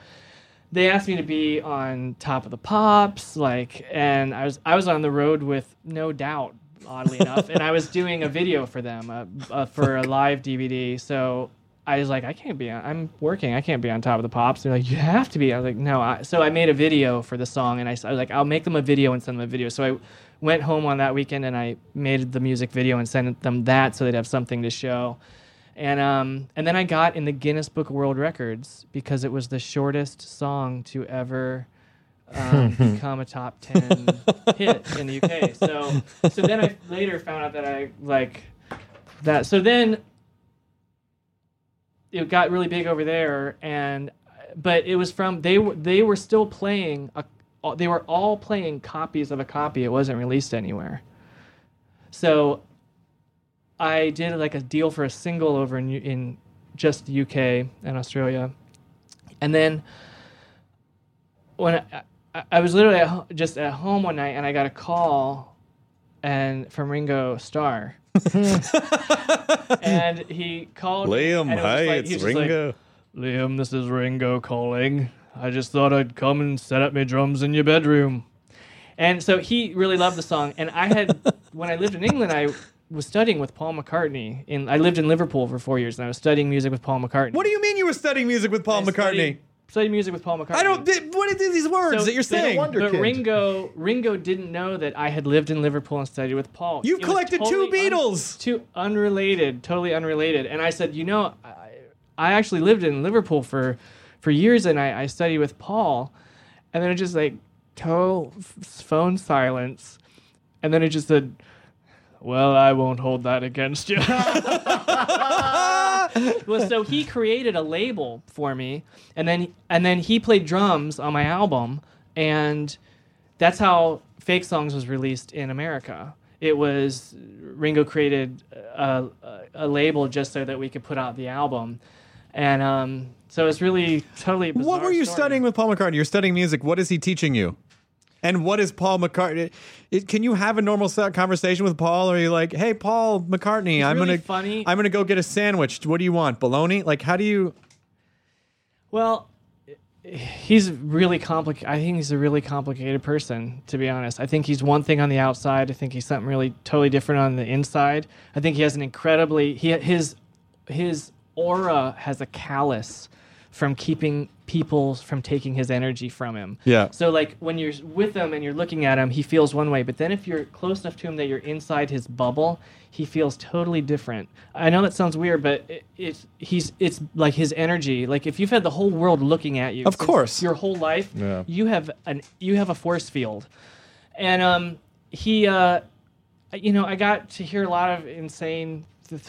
They asked me to be on Top of the Pops, like, and I was I was on the road with No Doubt, oddly enough, and I was doing a video for them uh, uh, for a live DVD. So I was like, I can't be on. I'm working. I can't be on top of the pops. They're like, you have to be. I was like, no. I, so I made a video for the song, and I was like, I'll make them a video and send them a video. So I went home on that weekend and I made the music video and sent them that so they'd have something to show. And um, and then I got in the Guinness Book of World Records because it was the shortest song to ever um, become a top ten hit in the UK. So so then I later found out that I like that. So then it got really big over there, and but it was from they were they were still playing a they were all playing copies of a copy. It wasn't released anywhere. So I did like a deal for a single over in in just the UK and Australia, and then when I, I, was literally at, ho- just at home one night and I got a call and from Ringo Starr. and he called Liam, and hi, like- it's just like, Ringo. Liam, this is Ringo calling. I just thought I'd come and set up my drums in your bedroom. And so he really loved the song. And I had, when I lived in England, I was studying with Paul McCartney. In I lived in Liverpool for four years, and I was studying music with Paul McCartney. What do you mean you were studying music with Paul I McCartney? Studied, studied music with Paul McCartney. I don't. thi- What are these words So- that you're but- saying? wonder- But kid. Ringo, Ringo didn't know that I had lived in Liverpool and studied with Paul. You It was collected two totally un- Beatles. two unrelated, totally unrelated. And I said, you know, I, I actually lived in Liverpool for for years, and I, I studied with Paul. And then it just like total f- phone silence, and then it just said, "Well, I won't hold that against you." well, so he created a label for me, and then and then he played drums on my album, and that's how Fake Songs was released in America. It was Ringo created a, a, a label just so that we could put out the album, and um, so it's really totally. a What were you story. studying with Paul McCartney? You're studying music. What is he teaching you? And what is Paul McCartney? It, can you have a normal conversation with Paul? Or are you like, hey, Paul McCartney, I'm really gonna funny. I'm gonna go get a sandwich. What do you want? Bologna? Like, how do you? Well, he's really complicated. I think he's a really complicated person, to be honest. I think he's one thing on the outside. I think he's something really totally different on the inside. I think he has an incredibly he his his aura has a callus from keeping people from taking his energy from him. Yeah. So like when you're with him and you're looking at him, he feels one way, but then if you're close enough to him that you're inside his bubble, he feels totally different. I know that sounds weird, but it, it's he's it's like his energy. Like if you've had the whole world looking at you, Of course. your whole life, Yeah. you have an you have a force field, and um he uh you know I got to hear a lot of insane. th-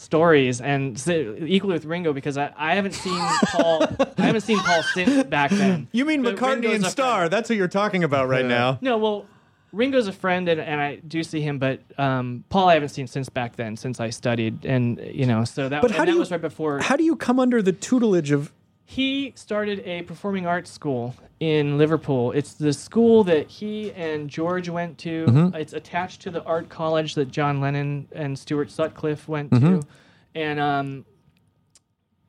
stories and s- equally with Ringo because I, I haven't seen Paul I haven't seen Paul since back then. You mean But McCartney Ringo's and a Starr? That's who you're talking about right Yeah. now. No, well, Ringo's a friend, and, and I do see him, but um, Paul I haven't seen since back then, since I studied, and you know, so that, But and how do that you- was right before How do you come under the tutelage of? He started a performing arts school in Liverpool. It's the school that he and George went to. Mm-hmm. It's attached to the art college that John Lennon and Stuart Sutcliffe went Mm-hmm. to, and um,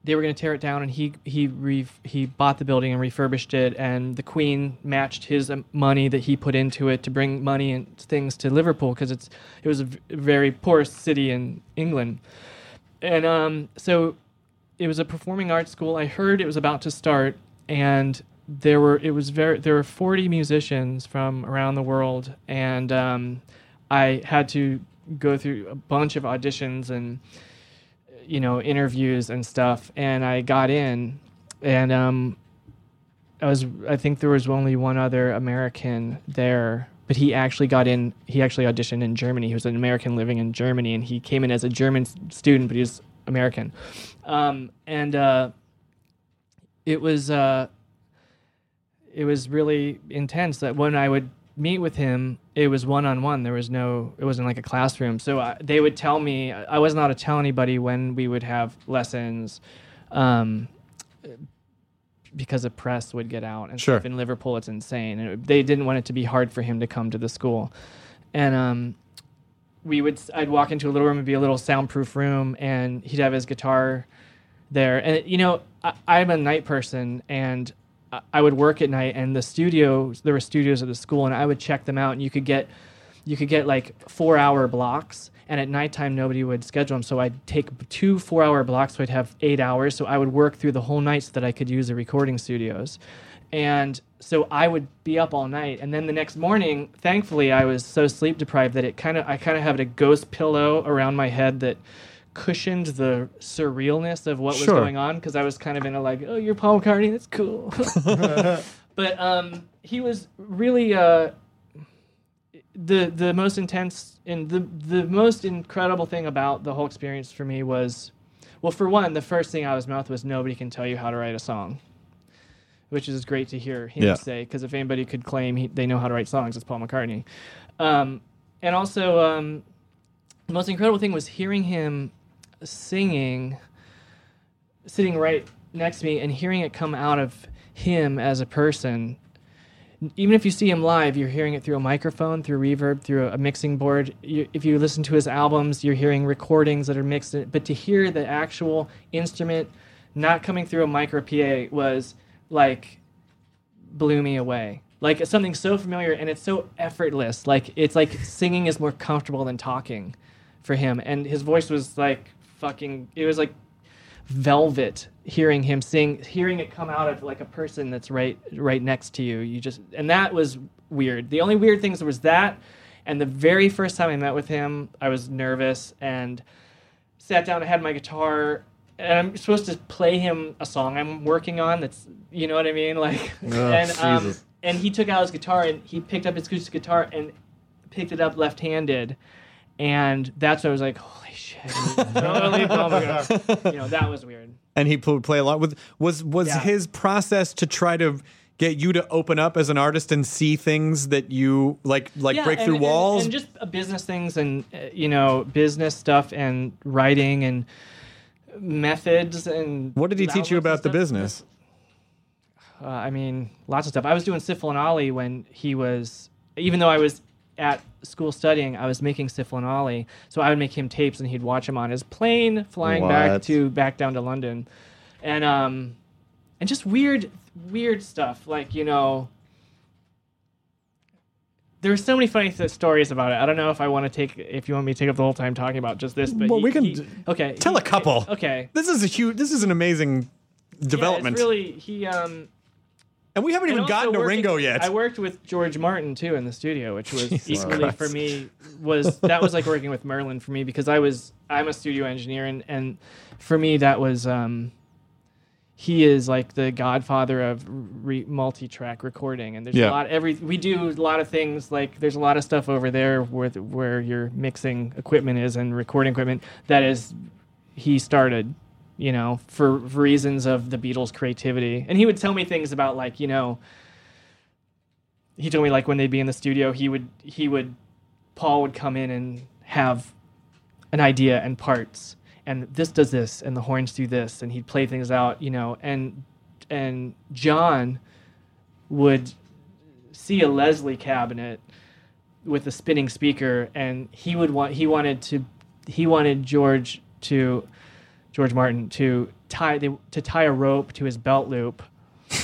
they were going to tear it down, and he he re- he bought the building and refurbished it, and the Queen matched his money that he put into it to bring money and things to Liverpool because it's it was a v- very poor city in England, and um, so it was a performing arts school. I heard it was about to start, and there were it was very there were 40 musicians from around the world, and um, I had to go through a bunch of auditions and you know interviews and stuff, and I got in, and um, I was I think there was only one other American there. But he actually got in. He actually auditioned in Germany. He was an American living in Germany, and he came in as a German student, but he was American um, and uh, it was uh, it was really intense. That when I would meet with him, it was one on one. There was no, it wasn't like a classroom. So I, they would tell me I wasn't allowed to tell anybody when we would have lessons. Um, because the press would get out and Sure. stuff in Liverpool, it's insane, and it- they didn't want it to be hard for him to come to the school. and um, we would I'd walk into a little room and be a little soundproof room, and he'd have his guitar there. And you know, I, I'm a night person, and I- I would work at night, and the studios there were studios at the school, and I would check them out, and you could get you could get like four hour blocks and at nighttime nobody would schedule them so i'd take two four hour blocks so i'd have eight hours. So i would work through the whole night so that i could use the recording studios and so i would be up all night. And then the next morning thankfully i was so sleep deprived that it kind of i kind of had a ghost pillow around my head that cushioned the surrealness of what was going on because i was kind of in a like oh you're paul mccartney that's cool. But um he was really uh the the most intense and the the most incredible thing about the whole experience for me was well for one the first thing out of his mouth was nobody can tell you how to write a song which is great to hear him Yeah. say because if anybody could claim he, they know how to write songs it's paul mccartney um, and also um, the most incredible thing was hearing him singing sitting right next to me and hearing it come out of him as a person even if you see him live, you're hearing it through a microphone, through reverb, through a, a mixing board. You, if you listen to his albums, you're hearing recordings that are mixed. in- But to hear the actual instrument not coming through a micro PA was like blew me away. Like something so familiar and it's so effortless. Like it's like singing is more comfortable than talking for him. And his voice was like fucking. It was like velvet hearing him sing hearing it come out of like a person that's right right next to you you just and that was weird the only weird things was that and the very first time i met with him i was nervous and sat down i had my guitar and i'm supposed to play him a song i'm working on that's you know what i mean like and um, and he took out his guitar and he picked up his acoustic guitar and picked it up left-handed and that's when I was like, "Holy shit!" totally, oh my God. You know, that was weird. and he would play a lot with was was Yeah. his process to try to get you to open up as an artist and see things that you like like Yeah, break and- through and- walls and, just uh, business things and uh, you know business stuff and writing and methods and. what did he teach you about the business Uh, I mean, lots of stuff. I was doing Sifl and Olly when he was, even though I was at school studying, I was making Sifl and Olly. So I would make him tapes and he'd watch them on his plane flying back to back down to London, and um, and just weird, weird stuff like you know. There were so many funny th- stories about it. I don't know if I want to take, if you want me to take up the whole time talking about just this, but Well, he- we can he- okay, tell he- a couple. Okay, this is a huge this is an amazing development Yeah, it's really he um. and we haven't even gotten to ringo yet I worked with George Martin too in the studio, which was Jesus equally for me was that was like working with Merlin for me because I was I'm a studio engineer and and for me that was um he is like the godfather of re- multi-track recording and there's Yeah. a lot every we do a lot of things like there's a lot of stuff over there with where your mixing equipment is and recording equipment that is he started you know for, for reasons of the beatles creativity and he would tell me things about like you know he told me like when they'd be in the studio he would he would paul would come in and have an idea and parts and this does this and the horns do this and he'd play things out you know and and john would see a leslie cabinet with a spinning speaker and he would want he wanted to he wanted george to george martin to tie they, to tie a rope to his belt loop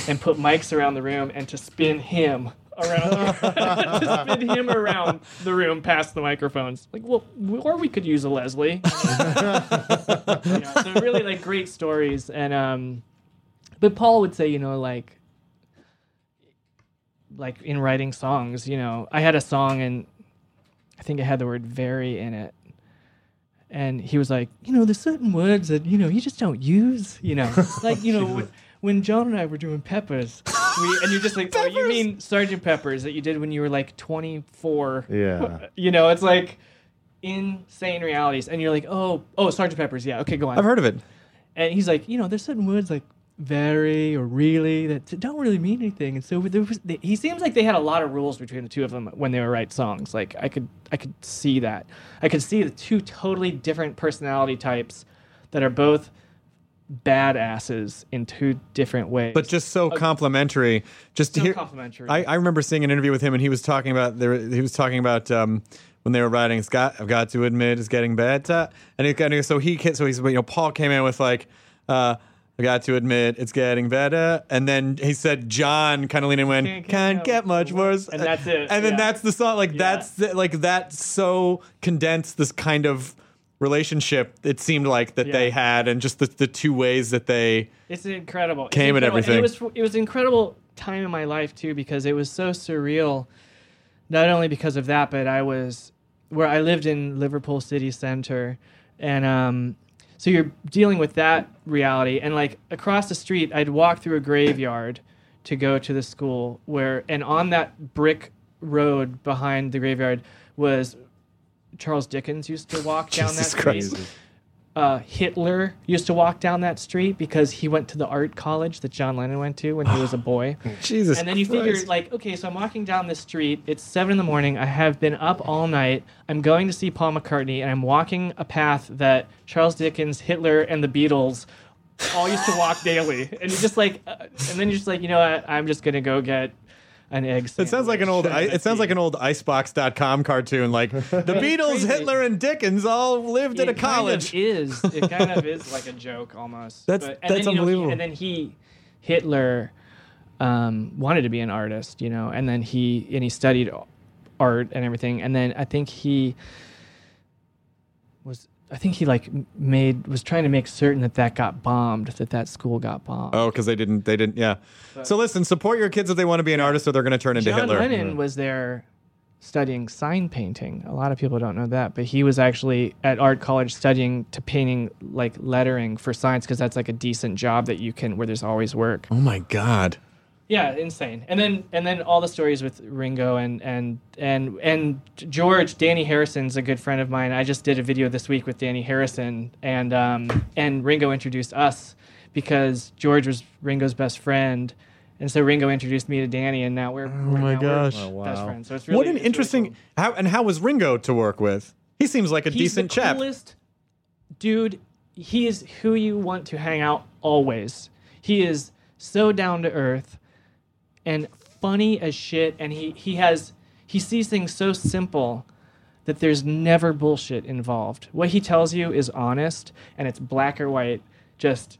and put mics around the room and to spin him around. Just spin him around the room past the microphones. Like well or we could use a leslie. You know, so really like great stories. And um but paul would say you know like like in writing songs you know i had a song and i think it had the word very in it. And he was like you know there's certain words that you know you just don't use you know. Like you know when, when john and i were doing peppers we, and you're just like oh you mean sergeant peppers that you did when you were like 24 Yeah. you know it's like insane realities and you're like oh oh sergeant peppers yeah okay go on i've heard of it and he's like, you know, there's certain words like very or really that don't really mean anything. And so there was, he seems like they had a lot of rules between the two of them when they would write songs. Like I could, I could see that. I could see the two totally different personality types that are both badasses in two different ways. but just so complimentary. Just to So hear, complimentary. I, I remember seeing an interview with him, and he was talking about there. He was talking about um, when they were writing. Scott, I've got to admit, it's getting better. And he kind of so he so he's you know Paul came in with like. Uh, I got to admit, it's getting better. And then he said, John kind of leaned in and went, Can't get can't get much worse. And that's it, And then yeah. that's the song. Like, Yeah. that's the, like, that so condensed this kind of relationship it seemed like that they had and just the, the two ways that they It's incredible. It's Came and incredible. everything. it was it was an incredible time in my life too because it was so surreal. Not only because of that, but I was where I lived in Liverpool city center, and um, so you're dealing with that reality. And like across the street, I'd walk through a graveyard to go to the school where, and on that brick road behind the graveyard was Charles Dickens used to walk down that street Christ. uh, Hitler used to walk down that street because he went to the art college that John Lennon went to when he was a boy. Jesus and then you figure, like, okay, so I'm walking down this street. It's seven in the morning. I have been up all night. I'm going to see Paul McCartney, and I'm walking a path that Charles Dickens, Hitler, and the Beatles all used to walk daily. And you're just like, uh, and then you're just like, you know what? I'm just gonna go get an egg. It sounds like an old. I, it sounds like an old Icebox.com cartoon. Like the Beatles. Hitler, and Dickens all lived at a college. Kind of is it kind of is like a joke almost. That's- and that's then, you know, he- unbelievable. and then he, Hitler, um, wanted to be an artist, you know, and then he and he studied art and everything, and then I think he was. I think he like made was trying to make certain that that got bombed, that that school got bombed. Oh, because they didn't. They didn't. Yeah. so listen, support your kids if they want to be an artist, or they're going to turn into John Hitler. Lennon was there studying sign painting. A lot of people don't know that, but he was actually at art college studying to painting like lettering for signs because that's like a decent job that you can where there's always work. Oh my God. Yeah, insane. And then and then all the stories with Ringo and and and and George, Dhani Harrison's a good friend of mine. I just did a video this week with Dhani Harrison and um and Ringo introduced us because George was Ringo's best friend. And so Ringo introduced me to Dhani, and now we're oh my gosh. Oh, best friends. So it's really what an it's really interesting. cool. How and how was Ringo to work with? He seems like a He's decent the chap. coolest dude. He is who you want to hang out always. He is so down to earth and funny as shit and he he has he sees things so simple that there's never bullshit involved. What he tells you is honest and it's black or white. Just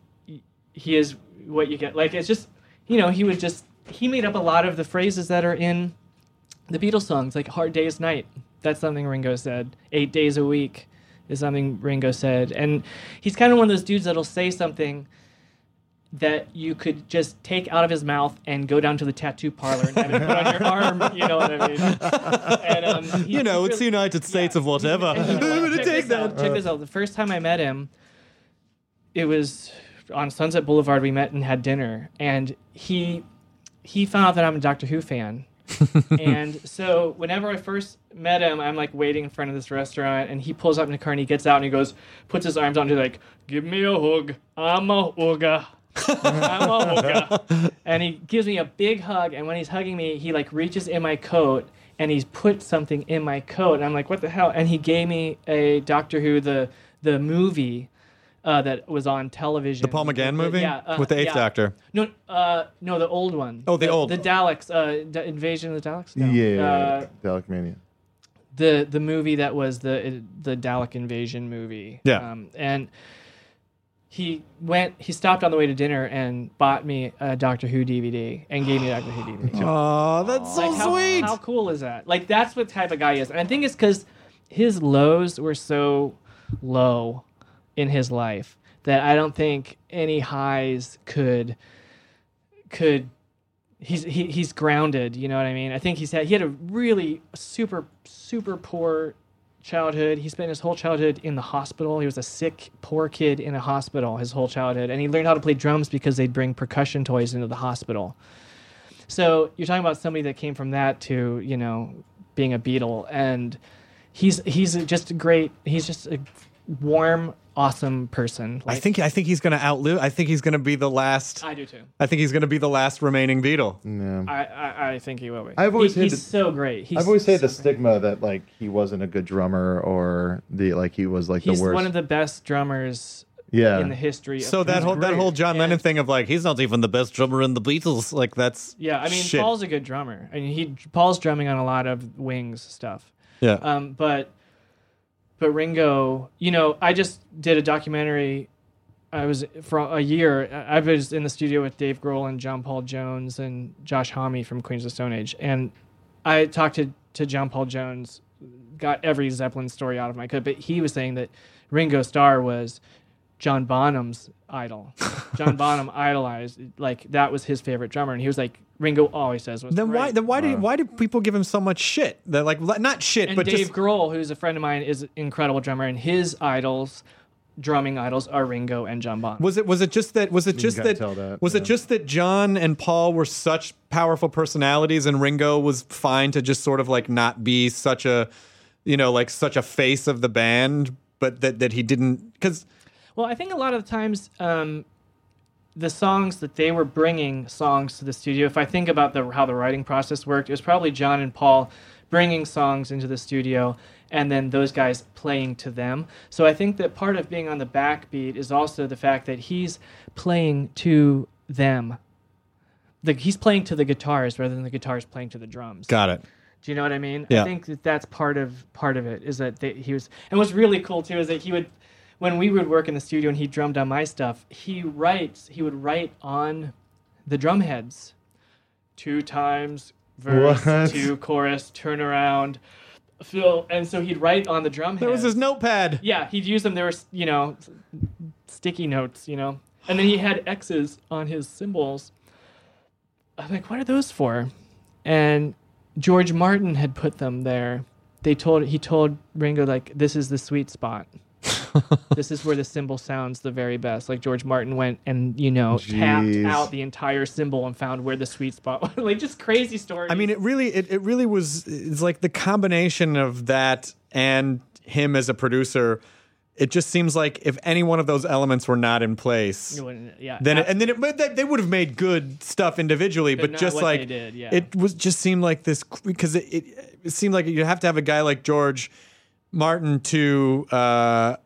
he is what you get. Like it's just you know, he was just he made up a lot of the phrases that are in the Beatles songs, like Hard Day's Night. That's something Ringo said. Eight days a week is something Ringo said. And he's kind of one of those dudes that'll say something that you could just take out of his mouth and go down to the tattoo parlor and have it put on your arm. You know what I mean? And, um, he- You know, he's it's the United States of whatever. and I'm you gonna take this out, that. Check this out. The first time I met him, it was on Sunset Boulevard. We met and had dinner, and he he found out that I'm a Doctor Who fan. and so whenever I first met him, I'm like waiting in front of this restaurant, and he pulls up in the car and he gets out and he goes, puts his arms out and he's like, "Give me a hug, I'm a hugger." I'm a hugger. And he gives me a big hug, and when he's hugging me, he like reaches in my coat and he's put something in my coat, and I'm like, "What the hell?" And he gave me a Doctor Who the the movie uh, that was on television. The Paul McGann movie yeah, uh, with the Eighth yeah. Doctor. No, uh, no, the old one. Oh, the old- the Daleks, uh, D- Invasion of the Daleks. No. Yeah, Uh, Dalek Mania. the the movie that was the the Dalek invasion movie. Yeah. Um, and he went. He stopped on the way to dinner and bought me a Doctor Who DVD and gave me a Doctor Who DVD. Oh, that's so Like, how, sweet. How cool is that? Like that's what type of guy he is. And I think it's because his lows were so low in his life that I don't think any highs could could he's he, he's grounded you know what i mean i think he's had he had a really super super poor childhood. He spent his whole childhood in the hospital. He was a sick poor kid in a hospital his whole childhood and he learned how to play drums because they'd bring percussion toys into the hospital. So you're talking about somebody that came from that to you know being a beatle and he's he's just great. He's just a warm awesome person I think I think he's going to outlive. I think he's going to be the last. i do too I think he's going to be the last remaining Beatle. Yeah. I, I, I think he will be. I've always he, hated- he's so great. He's I've always hated the so great. stigma that like he wasn't a good drummer or the like he was like He's the worst. one of the best drummers Yeah. in the history. Of So of that whole that whole John And- Lennon thing of like he's not even the best drummer in the Beatles. Like that's Yeah, I mean, shit. Paul's a good drummer. I mean, he Paul's drumming on a lot of Wings stuff. yeah. Um, but but Ringo, you know, I just did a documentary. I was for a year. I I was in the studio with Dave Grohl and John Paul Jones and Josh Homme from Queens of the Stone Age, and I talked to to John Paul Jones, got every Zeppelin story out of my could, but he was saying that Ringo Starr was John Bonham's idol. John Bonham idolized like that was his favorite drummer, and he was like Ringo always says was then why then why do why do people give him so much shit? That like not shit, and but Dave just Grohl, who's a friend of mine, is an incredible drummer, and his idols, drumming idols, are Ringo and John Bonham. was it was it just that was it just that, that, was yeah. it just that John and Paul were such powerful personalities and Ringo was fine to just sort of like not be such a you know like such a face of the band, but that that he didn't because Well, I think a lot of the times, um, the songs that they were bringing songs to the studio. If I think about the how the writing process worked, it was probably John and Paul bringing songs into the studio, and then those guys playing to them. So I think that part of being on the backbeat is also the fact that he's playing to them. The, he's playing to the guitars rather than the guitars playing to the drums. got it. Do you know what I mean? Yeah. I think that that's part of part of it is that they, he was and what's really cool too is that he would when we would work in the studio and he drummed on my stuff, he writes he would write on the drum heads two times verse, What? two chorus, turn around, fill, and so he'd write on the drum There was his notepad. Yeah, he'd use them. There were, you know, sticky notes, you know. And then he had X's on his cymbals. I'm like, what are those for? And George Martin had put them there. They told he told Ringo like, this is the sweet spot. This is where the cymbal sounds the very best. Like George Martin went and you know tapped out the entire cymbal and found where the sweet spot was. like just crazy story. I mean, it really, it, it really was. It's like the combination of that and him as a producer. It just seems like if any one of those elements were not in place, yeah, then it, and then it, they, they would have made good stuff individually, but, not just like did, yeah. it was just seemed like this because it, it it seemed like you have to have a guy like George Martin to uh,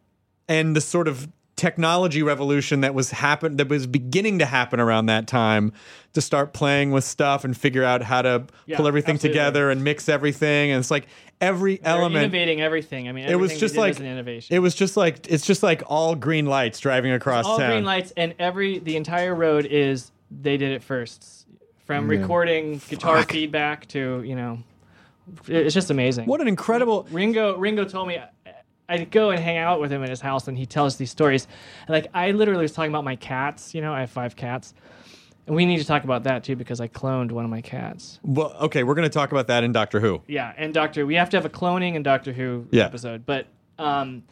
end the sort of technology revolution that was happen that was beginning to happen around that time to start playing with stuff and figure out how to Yeah, pull everything absolutely. together and mix everything and it's like every They're element innovating everything. I mean, it was just like was an innovation. it was just like it's just like all green lights driving across all town green lights and every the entire road is they did it first from recording guitar feedback to you know it's just amazing what an incredible ringo ringo told me i'd go and hang out with him at his house and he tells these stories like i literally was talking about my cats you know i have five cats and we need to talk about that too because i cloned one of my cats well okay we're going to talk about that in Doctor Who yeah, and Doctor, we have to have a cloning and Doctor Who Yeah. episode. But um,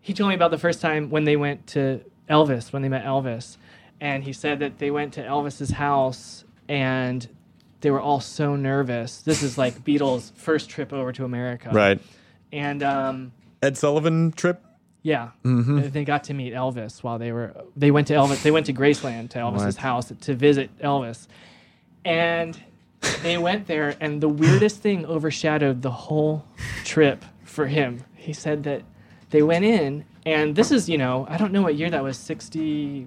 he told me about the first time when they went to Elvis, when they met Elvis, and he said that they went to Elvis's house and they were all so nervous. This is like Beatles' first trip over to America, right And um, Ed Sullivan trip yeah, Mm-hmm. they got to meet Elvis while they were. They went to Elvis. They went to Graceland to Elvis's house to visit Elvis, and they went there. And the weirdest thing overshadowed the whole trip for him. He said that they went in, and this is you know I don't know what year that was sixty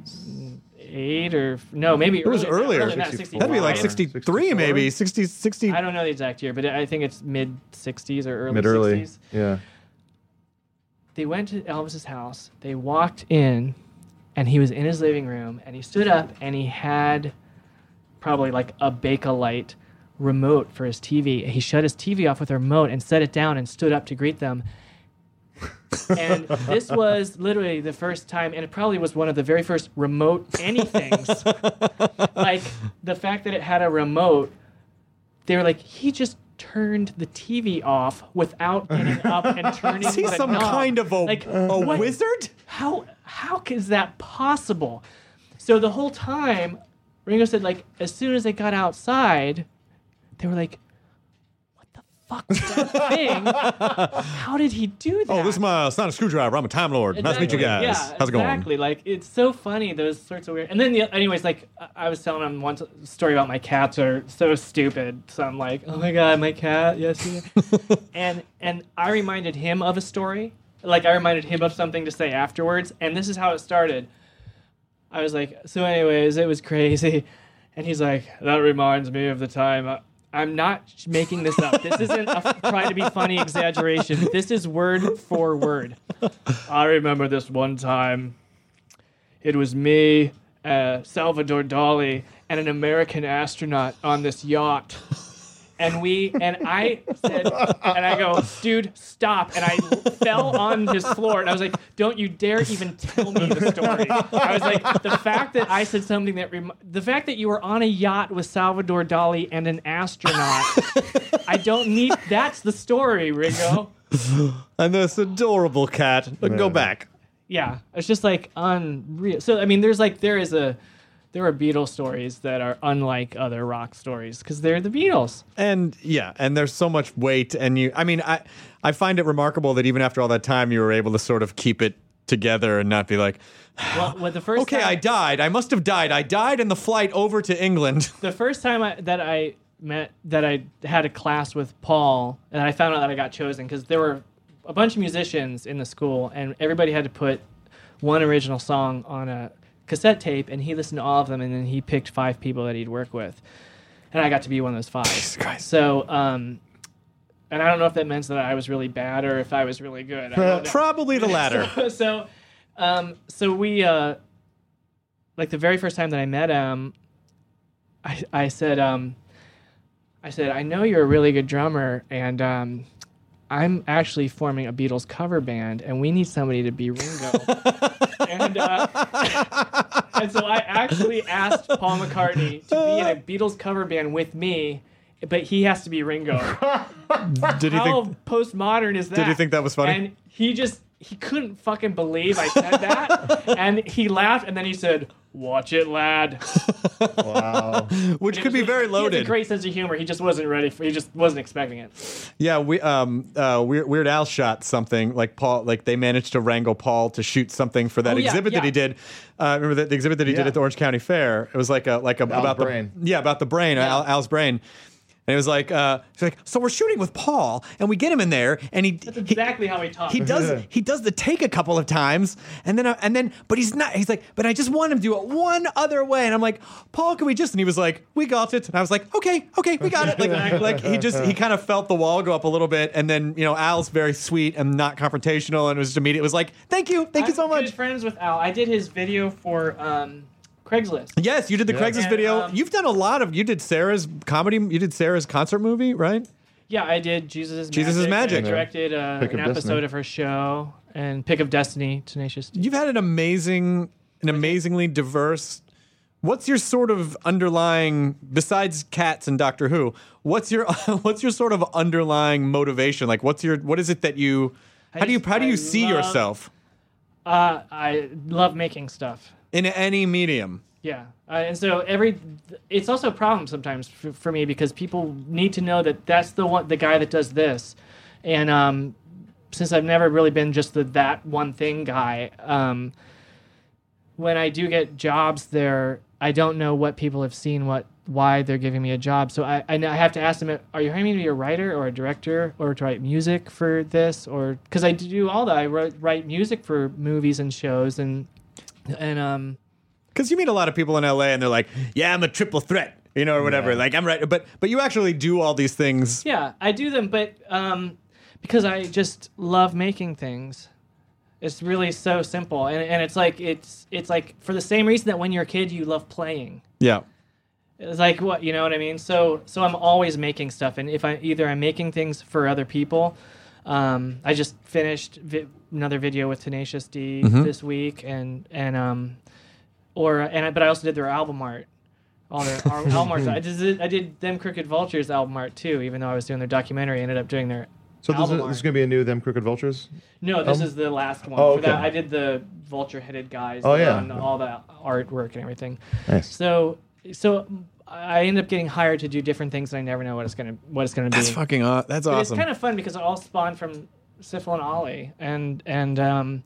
eight or no maybe It was earlier earlier. than that, 64. That'd be like 63 maybe. 60, 60. I don't know the exact year, but I think it's mid sixties or early Mid early. sixties. Yeah. They went to Elvis's house. They walked in, and he was in his living room, and he stood up, and he had probably like a Bakelite remote for his TV. He shut his TV off with a remote and set it down and stood up to greet them. and this was literally the first time, and it probably was one of the very first remote anythings. like the fact that it had a remote, they were like, he just turned the TV off without getting up and turning Is he the some knob. kind of a, like a what- wizard? How how is that possible? So the whole time, Ringo said like as soon as they got outside, they were like, "What the fuck is that thing? How did he do that?" Oh, this is my, it's not a screwdriver. I'm a Time Lord. Nice to meet you guys. Yeah, How's it going? exactly. Like it's so funny those sorts of weird. And then, the, anyways, like I- was telling him one t- story about my cats are so stupid. So I'm like, oh my god, my cat, yes, and and I reminded him of a story, like I reminded him of something to say afterwards, and this is how it started. I was like, so anyways, it was crazy, and he's like, that reminds me of the time. I'm not making this up. This isn't a trying to be funny exaggeration. This is word for word. I remember this one time. It was me, uh, Salvador Dali, and an American astronaut on this yacht. And we and I said, and I go, dude, stop! And I fell on his floor, and I was like, don't you dare even tell me the story. I was like, the fact that I said something that, rem- the fact that you were on a yacht with Salvador Dali and an astronaut, I don't need. That's the story, Ringo. And this adorable cat. Look, Go back. yeah it's just like unreal so i mean there's like there is a there are beatles stories that are unlike other rock stories because they're the beatles And yeah, and there's so much weight, and you. I mean, I I find it remarkable that even after all that time, you were able to sort of keep it together and not be like, well what the first okay, time, I died. I must have died. I died in the flight over to England. the first time I, that i met that i had a class with paul and i found out that i got chosen because there were a bunch of musicians in the school and everybody had to put one original song on a cassette tape and he listened to all of them and then he picked five people that he'd work with. And i got to be one of those five. So um and i don't know if that meant that i was really bad or if i was really good. I don't. Probably the latter. so um so we uh like the very first time that i met him i i said um i said i know you're a really good drummer and um i'm actually forming a beatles cover band and we need somebody to be ringo and uh and so i actually asked paul mccartney to be in a beatles cover band with me but he has to be ringo Did he how think? postmodern is that? Did he think that was funny? And he just he couldn't fucking believe I said that, and he laughed, and then he said, "Watch it, lad." Wow. Which could be very He has a loaded. great sense of humor. He just wasn't ready for. He just wasn't expecting it. Yeah, we um uh Weird, Weird Al shot something like Paul like they managed to wrangle Paul to shoot something for that Oh, yeah, exhibit that he did. Uh, remember the, the exhibit that he did at the Orange County Fair? It was like a like a about brain. the yeah about the brain Al, Al's brain. And it was like, uh, it's like, so we're shooting with Paul, and we get him in there, and he That's he- exactly how he talks. he does he does the take a couple of times and then uh, and then but he's not he's like but I just want him to do it one other way. And I'm like Paul can we just and he was like we got it. And I was like okay okay we got it. Like like he just he kind of felt the wall go up a little bit and then you know Al's very sweet and not confrontational and it was just immediate it was like thank you thank you I'm so much. Good friends with Al. I did his video for um, Craigslist. yes you did the Yeah. Craigslist And, video um, you've done a lot of you did Sarah's comedy you did Sarah's concert movie right Yeah, I did Jesus is Jesus is Magic. I directed uh, Pick an of episode Destiny. of her show and Pick of Destiny, Tenacious. D. you've had an amazing an amazingly diverse what's your sort of underlying besides cats and doctor who what's your what's your sort of underlying motivation like what's your what is it that you how do you just- how do you I see love- yourself Uh, I love making stuff. In any medium Yeah, uh, and so every it's also a problem sometimes for, for me because people need to know that that's the one the guy that does this, and um, since I've never really been just the that one thing guy, um, when I do get jobs there, I don't know what people have seen, what why they're giving me a job. So I I, have to ask them, are you hiring me to be a writer or a director or to write music for this or because I do all that. I write, write music for movies and shows and and um. because you meet a lot of people in la and they're like yeah i'm a triple threat you know or whatever like i'm right but but you actually do all these things Yeah, I do them, but um, because I just love making things. It's really so simple, and, and it's like it's it's like for the same reason that when you're a kid you love playing. yeah It's like what you know what I mean. So so I'm always making stuff, and if I either I'm making things for other people. Um, I just finished vi- another video with Tenacious D this week, and and um, or and I, but I also did their album art. All their album art. I did I did them Crooked Vultures album art too, even though I was doing their documentary. I ended up doing their So this is, going to be a new Them Crooked Vultures? No, this Um, is the last one. oh, For that. I did the vulture-headed guys. Oh, yeah. on all the artwork and everything. Nice. So, so I end up getting hired to do different things, and I never know what it's gonna what it's gonna be. that's fucking aw- that's But awesome It's kind of fun because it all spawned from Sifl and Olly, and and um,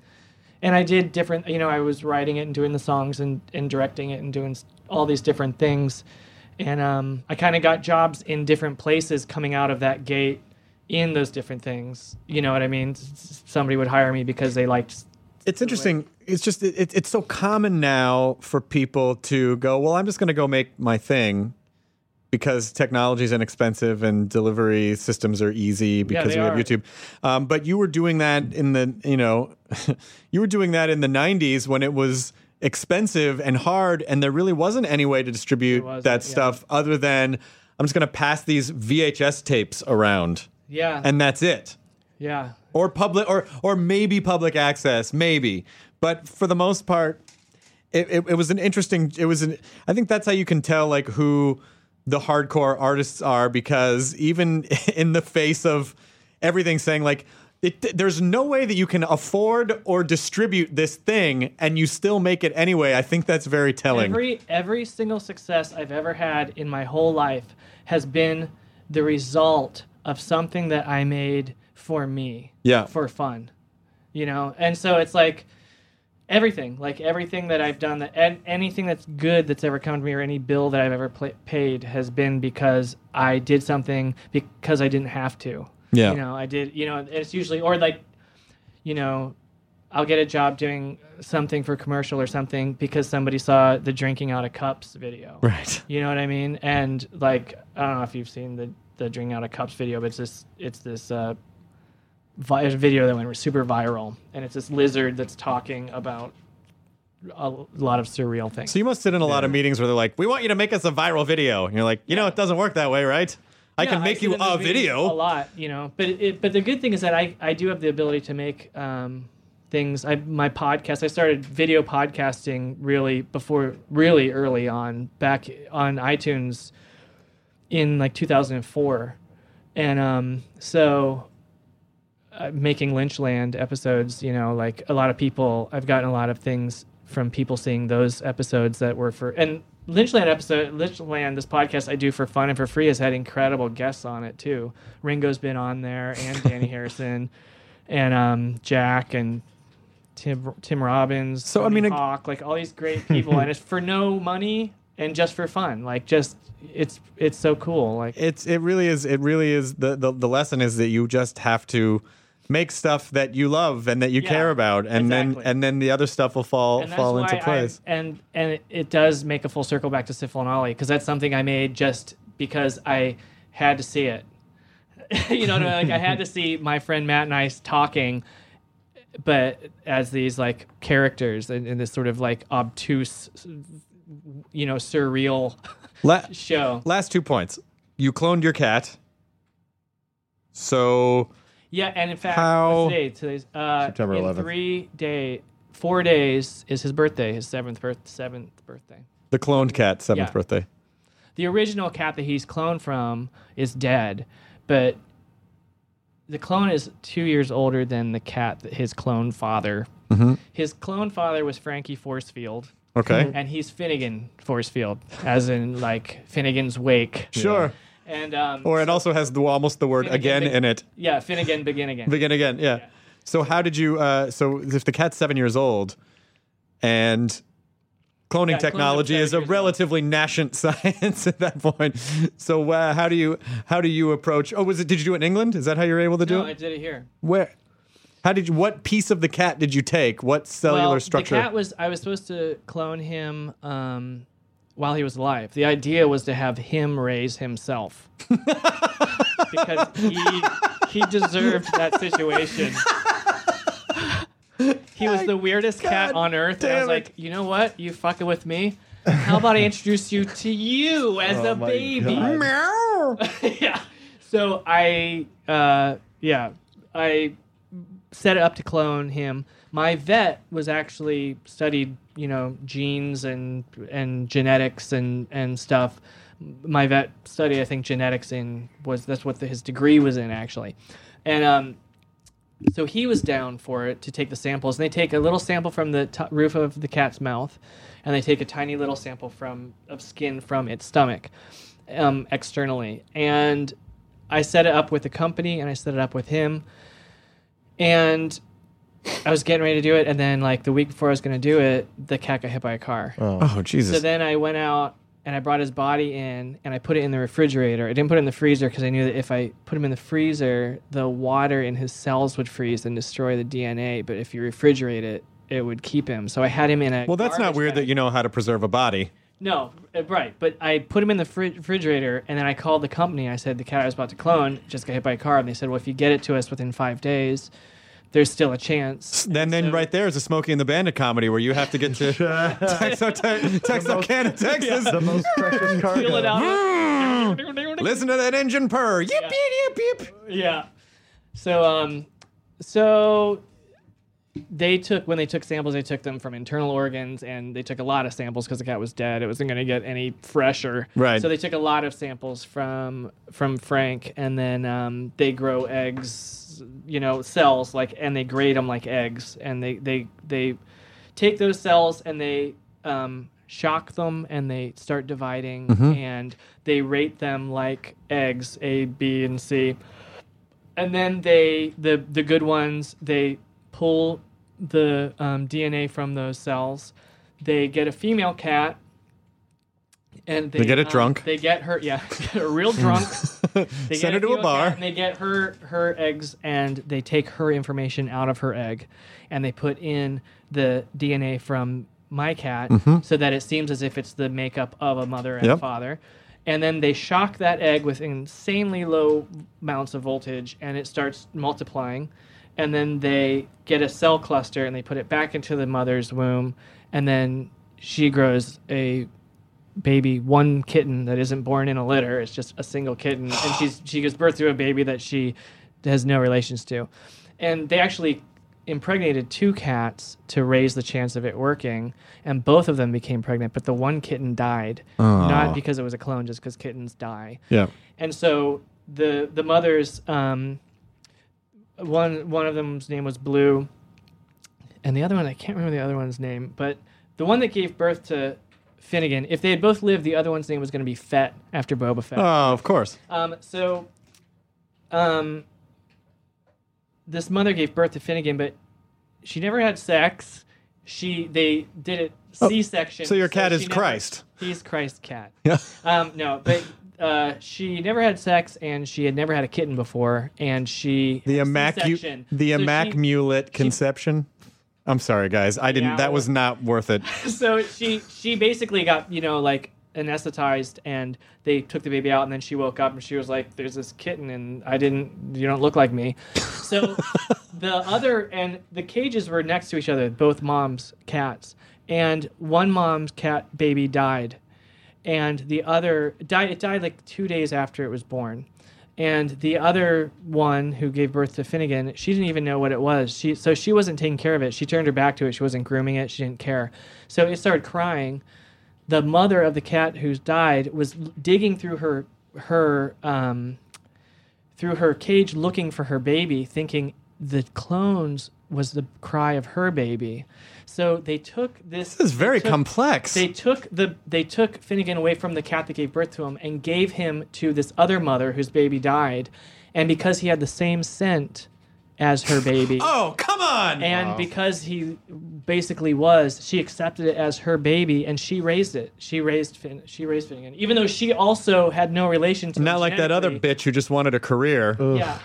and I did different. You know, I was writing it and doing the songs and and directing it and doing all these different things, and um, I kind of got jobs in different places coming out of that gate, in those different things. You know what I mean? S- Somebody would hire me because they liked. It's interesting. It's just it- it's so common now for people to go, well, I'm just going to go make my thing because technology is inexpensive and delivery systems are easy because they we have are. YouTube. Um, but you were doing that in the you know, you were doing that in the '90s when it was expensive and hard, and there really wasn't any way to distribute that yeah. stuff other than I'm just going to pass these VHS tapes around, Yeah. and that's it yeah. or public or or maybe public access maybe but for the most part it, it, it was an interesting it was an i think that's how you can tell like who the hardcore artists are because even in the face of everything saying like it, there's no way that you can afford or distribute this thing and you still make it anyway i think that's very telling Every every single success I've ever had in my whole life has been the result of something that I made for me. Yeah. For fun. You know? And so it's like everything, like everything that I've done that and anything that's good that's ever come to me or any bill that I've ever pla paid has been because I did something because I didn't have to. Yeah. You know, I did, you know, it's usually or like you know, I'll get a job doing something for commercial or something because somebody saw the drinking out of cups video. right You know what I mean? And like I don't know if you've seen the the drinking out of cups video, but it's this it's this uh, vi- video that went super viral, and it's this lizard that's talking about a lot of surreal things. so you must sit in a lot of meetings where they're like we want you to make us a viral video and you're like you know it doesn't work that way right i Yeah, can make sit you a video a lot, you know. But it, it, but the good thing is that I, I do have the ability to make um, things. I my podcast. I started video podcasting really before really early on back on iTunes in like 2004, and um, so uh, making Lynchland episodes. You know, like a lot of people. I've gotten a lot of things from people seeing those episodes that were for and Lynchland episode Lynchland this podcast I do for fun and for free has had incredible guests on it too. Ringo's been on there and Dhani Harrison and um, Jack and Tim Tim Robbins. So, I mean, Hawk, like all these great people and it's for no money and just for fun. Like just it's it's so cool. Like it's it really is it really is the, the the lesson is that you just have to make stuff that you love and that you Yeah, care about and exactly. then and then the other stuff will fall fall into I- place and and it, it does make a full circle back to Sifl and Olly because that's something I made just because I had to see it. you know, what I mean? like I had to see my friend Matt and I talking, but as these like characters in, in this sort of like obtuse, you know, surreal La- show. last two points you cloned your cat so Yeah, and in fact, How- what's today? Today's uh, September in 11th. Three day, four days is his birthday, his seventh birth, seventh birthday. the cloned cat seventh Yeah. birthday the original cat that he's cloned from is dead, but the clone is two years older than the cat that his clone father. His clone father was Frankie Forcefield, okay and he's Finnegan Forcefield, as in like Finnegan's Wake. sure And um, or it also has the almost the word Finnegan again be- in it yeah, Finnegan begin again. begin again yeah. so how did you uh so if the cat's seven years old and cloning Yeah, technology is a years old. relatively nascent science at that point so uh, how do you how do you approach oh was it did you do it in england is that how you're able to do no, it I did it here. Where? How did you? What piece of the cat did you take? What cellular well, structure? The cat was I was supposed to clone him um, while he was alive. The idea was to have him raise himself because he he deserved that situation. He was the weirdest cat on earth, and I was damn it. like, you know what? You fucking with me? How about I introduce you to you as Oh a my baby? God. yeah. So I, uh, yeah, I set it up to clone him. My vet was actually studied, you know, genes and and genetics and and stuff. My vet studied, I think, genetics in was that's what the, his degree was in actually, and um, so he was down for it to take the samples. And they take a little sample from the t- roof of the cat's mouth, and they take a tiny little sample from of skin from its stomach, um, externally. And I set it up with the company, and I set it up with him, and I was getting ready to do it, and then like the week before I was going to do it, the cat got hit by a car. oh Jesus! So then I went out and I brought his body in and I put it in the refrigerator. I didn't put it in the freezer because I knew that if I put him in the freezer, the water in his cells would freeze and destroy the DNA. But if you refrigerate it, it would keep him. So I had him in a. Well, that's not garbage weird bag. that you know how to preserve a body. No, uh, right. But I put him in the fri- refrigerator, and then I called the company. I said the cat I was about to clone just got hit by a car, and they said, "Well, if you get it to us within five days, there's still a chance." Then, then So- right there is a Smokey and the Bandit comedy where you have to get to Texarkana, Texarkana, Texas. The most precious cargo. Feel it out. Listen to that engine purr. Yip, Yeah. yip, yip, yip. Yeah. So um, so they took when they took samples, they took them from internal organs, and they took a lot of samples because the cat was dead. It wasn't going to get any fresher. Right. So they took a lot of samples from from Frank, and then um, they grow eggs, you know, cells like, and they grade them like eggs, and they they they take those cells and they um, shock them and they start dividing and they rate them like eggs A, B, and C. And then they the the good ones they pull the um, DNA from those cells. They get a female cat. And they, They get it um, drunk. They get her, yeah, get real drunk. They Send her to a bar. and they get her her eggs and they take her information out of her egg, and they put in the DNA from my cat so that it seems as if it's the makeup of a mother and Mm-hmm. Yep. father. And then they shock that egg with insanely low amounts of voltage, and it starts multiplying. And then they get a cell cluster and they put it back into the mother's womb, and then she grows a baby, one kitten that isn't born in a litter. It's just a single kitten, and she's she gives birth to a baby that she has no relations to. And they actually impregnated two cats to raise the chance of it working, and both of them became pregnant. But the one kitten died, not because it was a clone, just because kittens die. Yeah. And so the the mothers, um, one one of them's name was Blue, and the other one I can't remember the other one's name, but the one that gave birth to Finnegan, if they had both lived, the other one's name was going to be Fett after Boba Fett. Oh, of course. Um, so, um, this mother gave birth to Finnegan, but she never had sex. She they did it C-section. Oh, so your cat is never- Christ. He's Christ cat. Yeah. Um, no, but uh, she never had sex, and she had never had a kitten before, and she The had the So immaculate conception. I'm sorry, guys. I didn't. Yeah, that was not worth it. so she she basically got you know like anesthetized and they took the baby out and then she woke up and she was like there's this kitten and i didn't you don't look like me so the other and the cages were next to each other both moms cats and one mom's cat baby died and the other died it died like two days after it was born and the other one who gave birth to Finnegan, she didn't even know what it was. She so she wasn't taking care of it. She turned her back to it. She wasn't grooming it. She didn't care. So it started crying. The mother of the cat who's died was digging through her her um, through her cage looking for her baby, thinking the clones was the cry of her baby. So they took this. This is very they took- complex. They took the they took Finnegan away from the cat that gave birth to him and gave him to this other mother whose baby died, and because he had the same scent as her baby. oh, come on. And because he basically was, she accepted it as her baby, and she raised it. She raised Finn. She raised Finnegan, even though she also had no relation to. him not like that other bitch who just wanted a career. Yeah,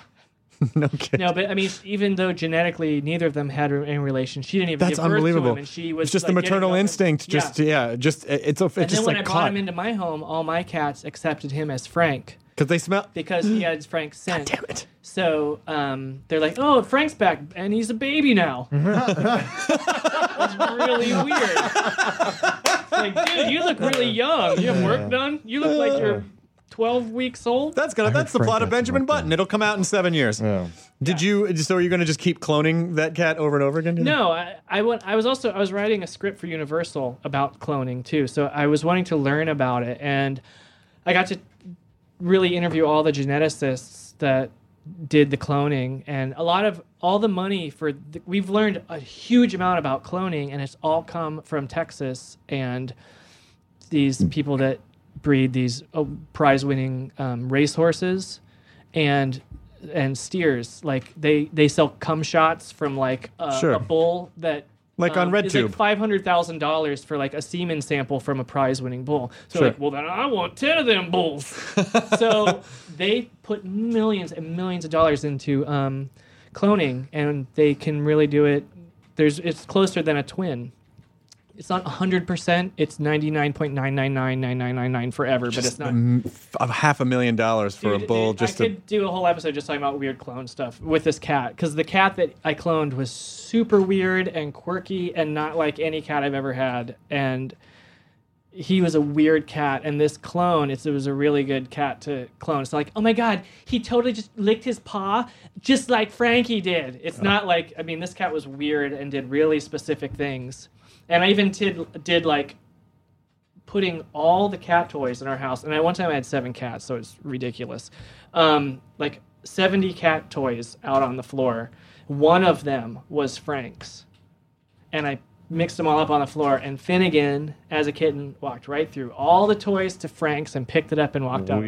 no kidding. no, but I mean, even though genetically neither of them had any relation, she didn't even That's give birth unbelievable. to him, and she was it's just like, the maternal up and- instinct. Yeah. Just yeah, just it's a, it's And just then when like I brought caught him into my home, all my cats accepted him as Frank because they smell. because he had Frank's scent. God Damn it. So um, they're like, "Oh, Frank's back, and he's a baby now." It's really weird. like, dude, you look really young. You have work done. You look like you're 12 weeks old. That's gonna. That's the Frank plot of has some Benjamin work Button. done. It'll come out in seven years. Yeah. Did you? So are you gonna just keep cloning that cat over and over again? No, I, I went. I was also I was writing a script for Universal about cloning too. So I was wanting to learn about it, and I got to really interview all the geneticists that did the cloning, and a lot of all the money for the, we've learned a huge amount about cloning, and it's all come from Texas and these people that breed these uh, prize-winning um, racehorses and and steers. Like they they sell cum shots from like a, Sure. a bull that Like on um, is RedTube. like five hundred thousand dollars for like a semen sample from a prize-winning bull. So Sure. like, well then I want ten of them bulls. so they put millions and millions of dollars into um, cloning, and they can really do it. There's it's closer than a twin. It's not hundred percent. It's ninety nine point nine nine nine nine nine nine nine forever, but it's not. Of half a million dollars for a bull it- just I to. could do a whole episode just talking about weird clone stuff with this cat because the cat that I cloned was super weird and quirky and not like any cat I've ever had, and he was a weird cat. And this clone, it's, it was a really good cat to clone. It's like, oh my god, he totally just licked his paw just like Frankie did. It's oh. not like I mean, this cat was weird and did really specific things, and I even did did like putting all the cat toys in our house, and at one time I had seven cats, so it's ridiculous. Um, like 70 cat toys out on the floor. One of them was Frank's. And I mixed them all up on the floor, and Finnegan, as a kitten, walked right through all the toys to Frank's and picked it up and walked out.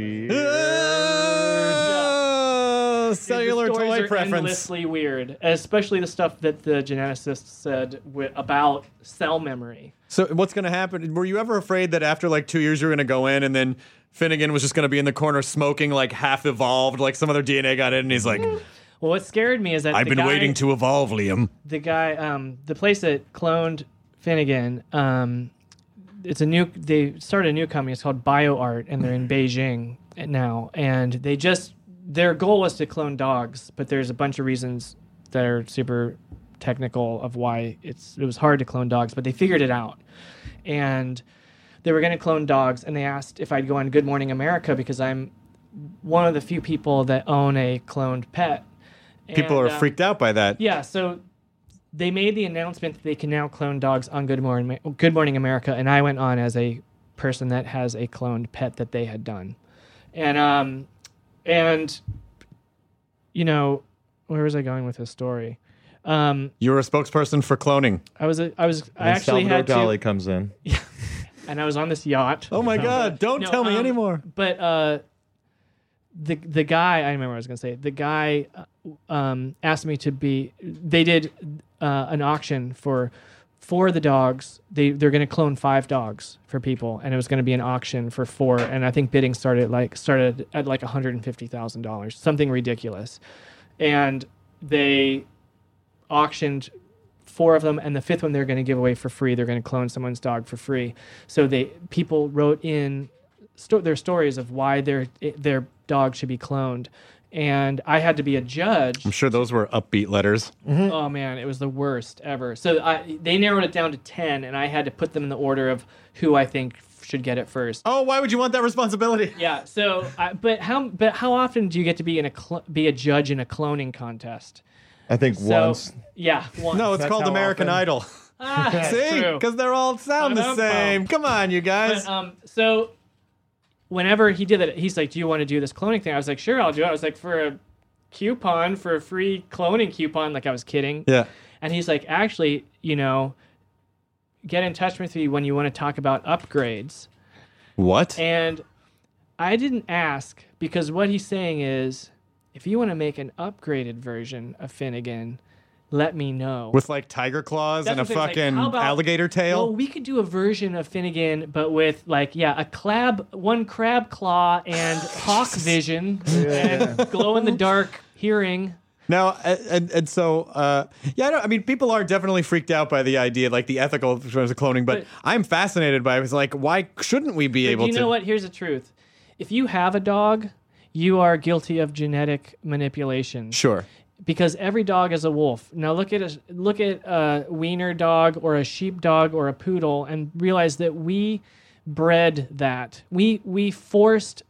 Dude, cellular the toy are preference. endlessly weird, especially the stuff that the geneticists said wi- about cell memory. So what's going to happen? Were you ever afraid that after like two years you're going to go in and then Finnegan was just going to be in the corner smoking like half evolved, like some other DNA got in, and he's like, Well, what scared me is that "I've been guy- waiting to evolve, Liam." the guy, um, the place that cloned Finnegan, um, it's a new. They started a new company. It's called BioArt, and they're in Beijing now. And they just their goal was to clone dogs, but there's a bunch of reasons that are super technical of why it's it was hard to clone dogs, but they figured it out. And they were going to clone dogs, and they asked if I'd go on Good Morning America because I'm one of the few people that own a cloned pet. People And, are um, freaked out by that. yeah, so they made the announcement that they can now clone dogs on Good Morning Good Morning America, and I went on as a person that has a cloned pet that they had done, and um, and you know, where was I going with this story? Um, You were a spokesperson for cloning. I was a, I was I And actually Salvador had to, Dali comes in. and I was on this yacht. Oh my God! Don't No, tell me um, anymore. But uh, the the guy I remember what I was gonna say. The guy uh, um, asked me to be. They did uh, an auction for four of the dogs. They they're gonna clone five dogs for people, and it was gonna be an auction for four. And I think bidding started like started at like one hundred and fifty thousand dollars, something ridiculous. And they auctioned four of them and the fifth one they're going to give away for free they're going to clone someone's dog for free so they people wrote in sto- their stories of why their their dog should be cloned and i had to be a judge I'm sure those were upbeat letters. oh man it was the worst ever so I, they narrowed it down to 10 and i had to put them in the order of who i think should get it first Oh, why would you want that responsibility? yeah so I, but how but how often do you get to be in a cl- be a judge in a cloning contest I think so once. yeah once. No, it's That's called American often- Idol. ah, See, because they're all sound the same. Come on, you guys. But, um, so whenever he did that, he's like, "Do you want to do this cloning thing?" I was like, "Sure, I'll do it." I was like, "For a coupon, for a free cloning coupon," like I was kidding. yeah. And he's like, "Actually, you know, get in touch with me when you want to talk about upgrades." What? And I didn't ask because what he's saying is, if you want to make an upgraded version of Finnegan, let me know. With like tiger claws That's and a what I'm saying, it's like, fucking about- alligator tail? Well, we could do a version of Finnegan, but with like, yeah, a crab, one crab claw and hawk vision and glow in the dark hearing. Now, and, and, so, uh, yeah, I, don't, I mean, people are definitely freaked out by the idea, like the ethical terms of cloning, but, But- I'm fascinated by it. It's like, why shouldn't we be able you to? You know what? Here's the truth: if you have a dog, you are guilty of genetic manipulation. Sure. Because every dog is a wolf. Now look at a look at a wiener dog or a sheep dog or a poodle and realize that we bred that. We we forced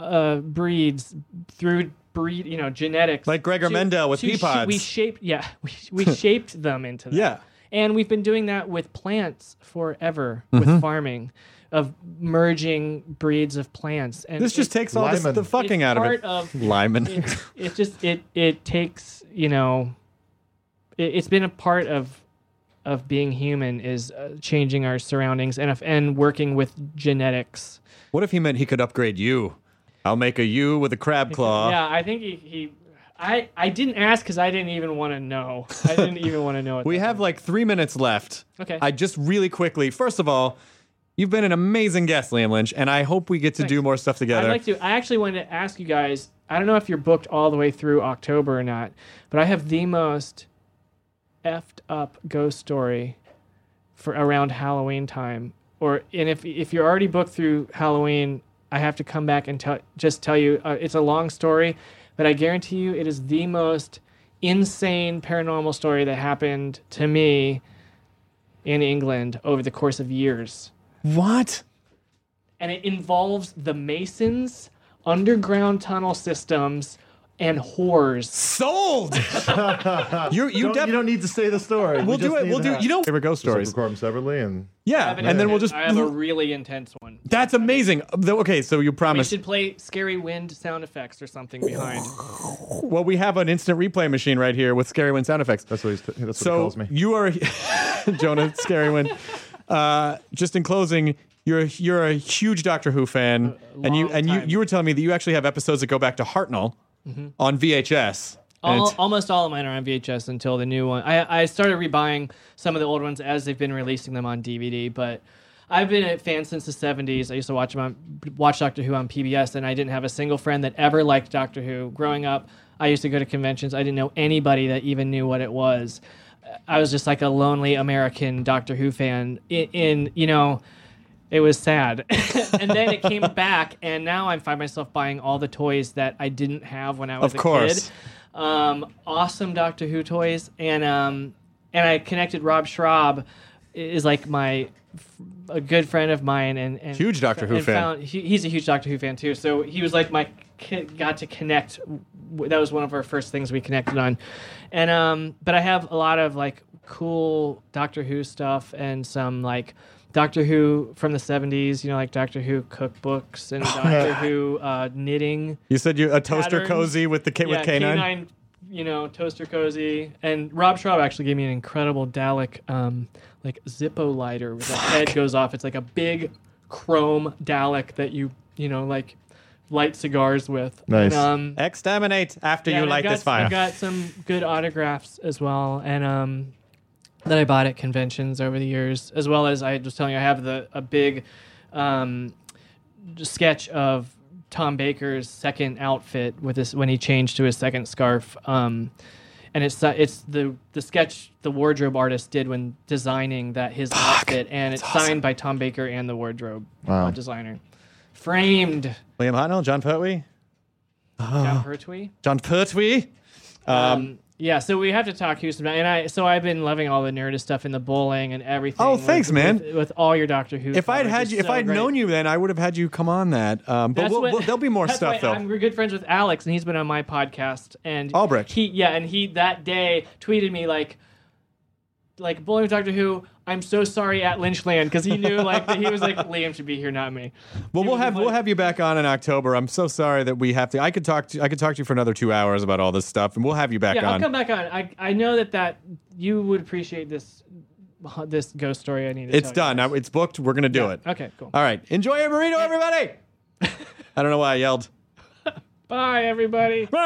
uh, breeds through breed, you know, genetics. Like Gregor to- Mendel with to pea sh- pods. we shaped yeah, we, we shaped them into that. Yeah. And we've been doing that with plants forever Mm-hmm. with farming of merging breeds of plants. And This just takes all this, the fucking out of it. of Lyman. it, it just it it takes you know it, it's been a part of of being human is uh, changing our surroundings and if, and working with genetics what if he meant he could upgrade you? I'll make a you with a crab claw. yeah i think he, he I I didn't ask because I didn't even want to know. I didn't even want to know. We have like three minutes left. Okay. I just really quickly. First of all, you've been an amazing guest, Liam Lynch, and I hope we get to do more stuff together. I'd like to. I actually wanted to ask you guys. I don't know if you're booked all the way through October or not, but I have the most effed up ghost story for around Halloween time. Or and if if you're already booked through Halloween, I have to come back and tell just tell you uh, it's a long story, but I guarantee you it is the most insane paranormal story that happened to me in England over the course of years what? and it involves the Masons, underground tunnel systems, and whores. Sold. you you Don't, def- you don't need to say the story. We'll do it. We'll do. You know, favorite ghost Just like stories. record them separately and Yeah, and then we'll just. I have a really intense one. That's amazing. Okay, so you We promise. should play scary wind sound effects or something behind. Well, we have an instant replay machine right here with scary wind sound effects. that's what he's that's what he calls me. you are Jonah Scary Wind. Uh, just in closing, you're you're a huge Doctor Who fan, and you long and you you were telling me that you actually have episodes that go back to Hartnell Mm-hmm. on VHS. And All, it's- almost all of mine are on VHS until the new one. I, I started rebuying some of the old ones as they've been releasing them on DVD, but I've been a fan since the 70s. I used to watch them on, watch Doctor Who on PBS, and I didn't have a single friend that ever liked Doctor Who. Growing up, I used to go to conventions. I didn't know anybody that even knew what it was. I was just like a lonely American Doctor Who fan. In, in you know, it was sad. and then it came back, and now I find myself buying all the toys that I didn't have when I was Of a course. kid um, awesome Doctor Who toys, and um, and I connected Rob Schrab is like my a good friend of mine and, and Huge Doctor Who fan. Found, he, he's a huge Doctor Who fan too. So he was like my got to connect. That was one of our first things we connected on, and um, but I have a lot of like cool Doctor Who stuff and some like. Doctor Who from the 70s, you know, like Doctor Who cookbooks and Doctor Who uh, knitting you said you a toaster patterns. cozy with the K with yeah, canine. You know, toaster cozy. And Rob Schrab actually gave me an incredible Dalek, um, like Zippo lighter where the head goes off. It's like a big chrome Dalek that you, you know, like light cigars with. Nice. And, um, Exterminate after yeah, you light got, this fire. I've got some good autographs as well, and um, that I bought at conventions over the years, as well as I was telling you, I have the a big um, sketch of Tom Baker's second outfit with this when he changed to his second scarf. Um, and it's uh, it's the the sketch the wardrobe artist did when designing that his outfit, and it's signed by Tom Baker and the wardrobe Wow. uh, designer. Framed, Liam Hartnell, Jon Pertwee, Jon Pertwee. Jon Pertwee. Um, yeah, so we have to talk Houston, and I so I've been loving all the Nerdist stuff in the bowling and everything. Oh, with- thanks, man. With, with all your Doctor Who. If I'd had you, if so I'd great. known you, then I would have had you come on that. Um, but we'll, what- we'll, there'll be more stuff though. I'm, we're good friends with Alex, and he's been on my podcast. And Albrecht. He yeah, and he that day tweeted me like, like bowling with Doctor Who. I'm so sorry at Lynchland because he knew like that he was like Liam should be here, not me. Well, He we'll have like- we'll have you back on in October. I'm so sorry that we have to. I could talk to I could talk to you for another two hours about all this stuff, and we'll have you back Yeah, on. I'll come back on. I I know that that you would appreciate this this ghost story. I need. To It's done. Now it's booked. We're gonna do it. Okay, cool. All right. Enjoy your burrito, everybody. I don't know why I yelled. Bye, everybody.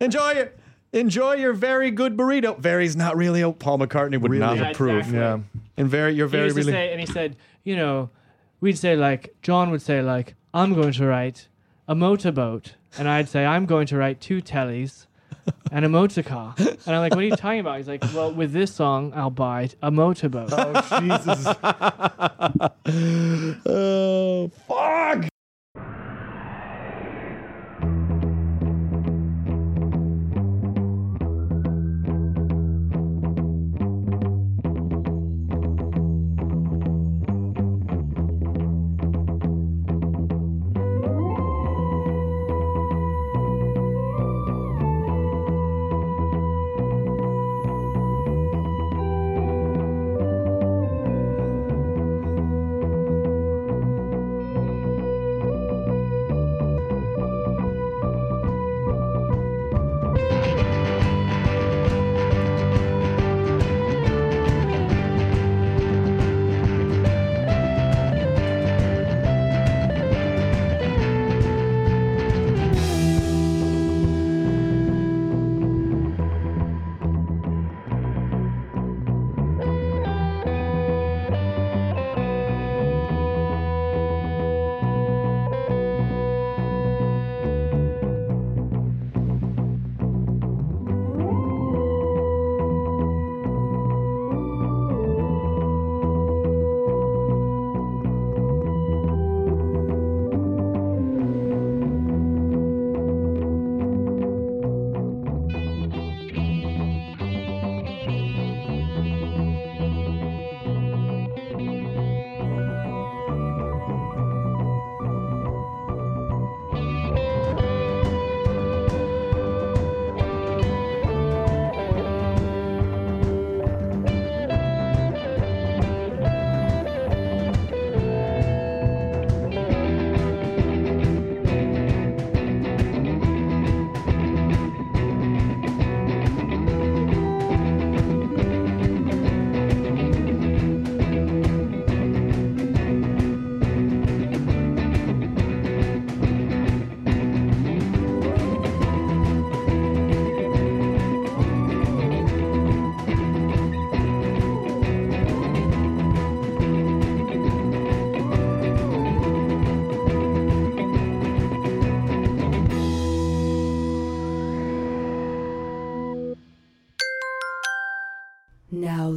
enjoy your enjoy your very good burrito. Very's not really a Paul McCartney would not Yeah, approve. exactly. Yeah. And very you're He very used to really say, and he said, you know, we'd say like John would say like, I'm going to write a motorboat, and I'd say I'm going to write two tellies. And a motor car, and I'm like, "What are you talking about?" He's like, "Well, with this song, I'll buy a motorboat." Oh Jesus. Oh fuck.